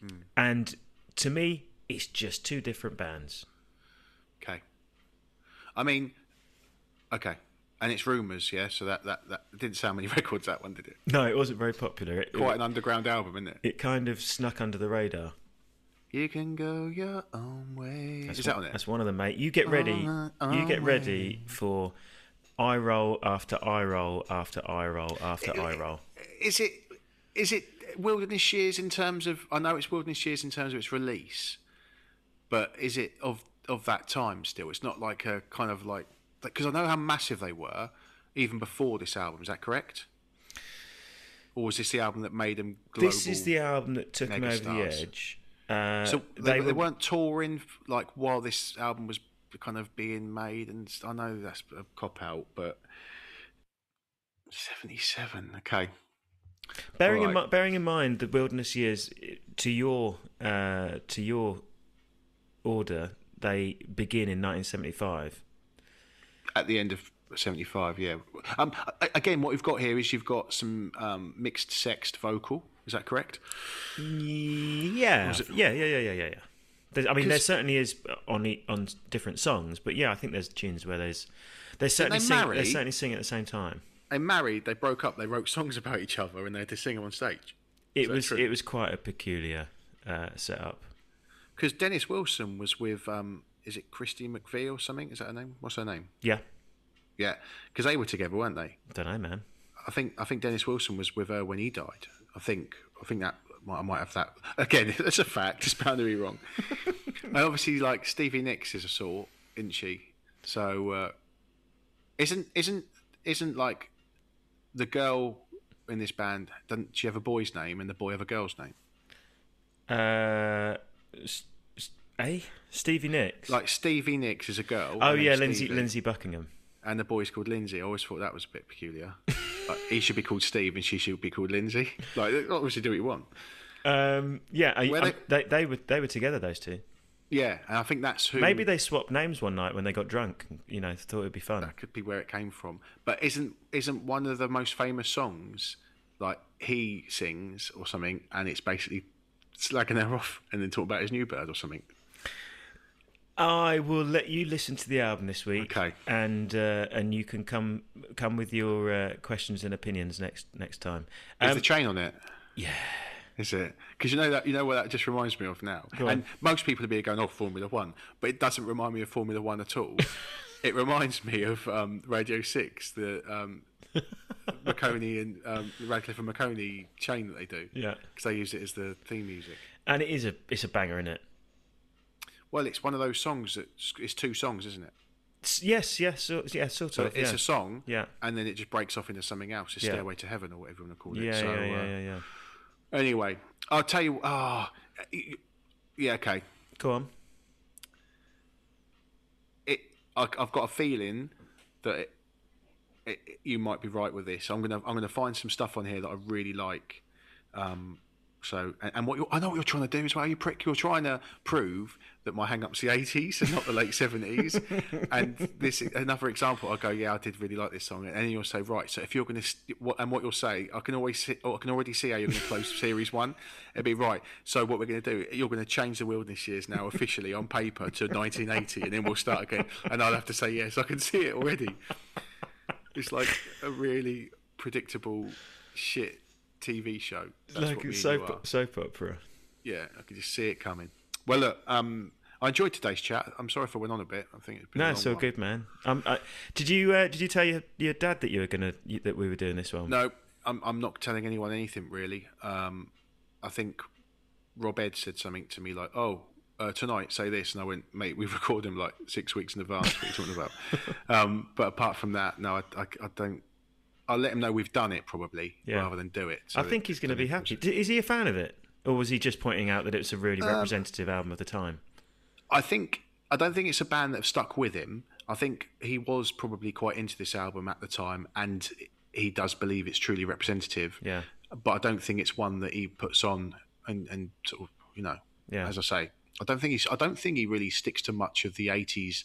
Hmm. And to me, it's just two different bands. okay. I mean, okay, and it's rumours, yeah. So that that that didn't sound many records that one, did it? No, it wasn't very popular. It, Quite an underground album, isn't it? it kind of snuck under the radar. You can go your own way. That's Is that one, on it? That's one of them, mate. You get ready. On you get ready for eye roll after eye roll after eye roll after eye roll. Is it? Is it Wilderness Years in terms of? I know it's Wilderness Years in terms of its release, but is it of of that time still? It's not like a kind of like because I know how massive they were even before this album. Is that correct? Or was this the album that made them global? This is the album that took them over the edge. Uh, So they, they, they, were weren't touring like while this album was kind of being made, and I know that's a cop out, but seventy-seven. Okay, bearing in Right. mi- bearing in mind the wilderness years to your uh, to your order they begin in 1975. at the end of seventy-five. Yeah. Um. Again, what you've got here is you've got some um, mixed sexed vocal. Is that correct? Yeah, yeah, yeah, yeah, yeah, yeah. yeah. There's, I mean, there certainly is on on different songs, but yeah, I think there's tunes where there's they certainly they sing marry? they certainly sing at the same time. They married. They broke up. They wrote songs about each other, and they had to sing them on stage. It that was true? it was quite a peculiar uh, setup. Because Dennis Wilson was with. Um, is it Christy McVie or something? Is that her name? What's her name? Yeah, Yeah, because they were together, weren't they? don't know, man. I think I think Dennis Wilson was with her when he died. I think I think that I might have that again. That's a fact. It's bound to be wrong. and obviously, like Stevie Nicks is a sort, isn't she? So uh, isn't isn't isn't like the girl in this band? Doesn't she have a boy's name and the boy have a girl's name? Uh, s- s- eh? Stevie Nicks. Like Stevie Nicks is a girl. oh and then yeah, Lindsey Stevie- Lindsey Buckingham. And the boy's called Lindsey. I always thought that was a bit peculiar. like, he should be called Steve and she should be called Lindsay. Like obviously do what you want. Um, yeah, I, I- they they were they were together those two. Yeah, and I think that's who. Maybe they swapped names one night when they got drunk. You know, thought it'd be fun. that could be where it came from. But isn't isn't one of the most famous songs like he sings or something, and it's basically slagging her off and then talk about his new bird or something. I will let you listen to the album this week, Okay. and uh, and you can come come with your uh, questions and opinions next next time. Is Um, the chain on it? yeah, Is it? Because you know that you know what that just reminds me of now. And most people would be going, "Oh, Formula One," but it doesn't remind me of Formula One at all. it reminds me of um, Radio Six, the um, and um, Radcliffe and Maconie chain that they do. yeah, because they use it as the theme music. and it is a it's a banger, isn't it? Well, it's one of those songs that it's two songs, isn't it? Yes, yes, so, yeah, sort So of. it's yeah. a song, yeah, and then it just breaks off into something else. It's Yeah. Stairway to Heaven or whatever you want to call it. yeah, so, yeah, yeah, uh, yeah, yeah. Anyway, I'll tell you. Ah, yeah, okay. Go on. It. I, I've got a feeling that it, it, you might be right with this. I'm gonna I'm gonna find some stuff on here that I really like, um, So, and, and what you're, I know what you're trying to do as well. You prick. You're trying to prove that my hang-up's the 80s and not the late 70s. and this another example. I go, yeah, I did really like this song, and then you'll say, right. So if you're going to, what, and what you'll say, I can always, see, or I can already see how you're going to close series one. It'd be right. So what we're going to do, you're going to change the wilderness years now officially on paper to 1980, and then we'll start again. And I'll have to say yes. I can see it already. It's like a really predictable shit TV show. That's like a me and you soap, soap opera. Yeah, I could just see it coming. Well, look, um, I enjoyed today's chat. I'm sorry if I went on a bit. I think it's been No, it's all one. good, man. Um, I, did you uh, did you tell your, your dad that you were gonna that we were doing this one? No, I'm, I'm not telling anyone anything really. Um, I think Rob Ed said something to me like, "Oh, uh, tonight say this," and I went, "Mate, we've recorded him like six weeks in advance. What are you talking about?" um, but apart from that, no, I, I, I don't. I'll let him know we've done it probably Yeah. rather than do it. so I think he's going to be happy. Is he a fan of it, or was he just pointing out that it's a really Um, representative album of the time? I think I don't think it's a band that have stuck with him. I think he was probably quite into this album at the time, and he does believe it's truly representative. Yeah, But I don't think it's one that he puts on and, and sort of you know, Yeah. as I say, I don't think he's. I don't think he really sticks to much of the '80s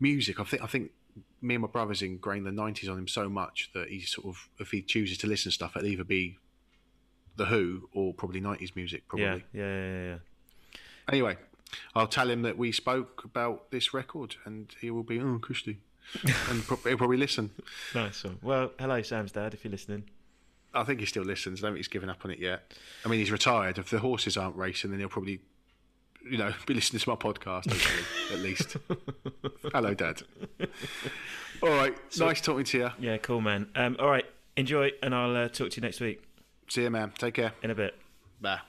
music. I think I think me and my brothers ingrained the '90s on him so much that he sort of, if he chooses to listen to stuff, it'll either be the Who or probably '90s music. Probably. yeah, yeah, yeah, yeah. Anyway, I'll tell him that we spoke about this record, and he will be oh Christy, and pro- he'll probably listen. Nice one. Well, hello, Sam's dad, if you're listening. I think he still listens. I don't think he's given up on it yet. I mean, he's retired. If the horses aren't racing, then he'll probably, you know, be listening to my podcast hopefully, at least. Hello, Dad. All right, nice talking to you. Yeah, cool, man. Um, all right, enjoy, and I'll uh, talk to you next week See you, man. Take care. in a bit. Bye.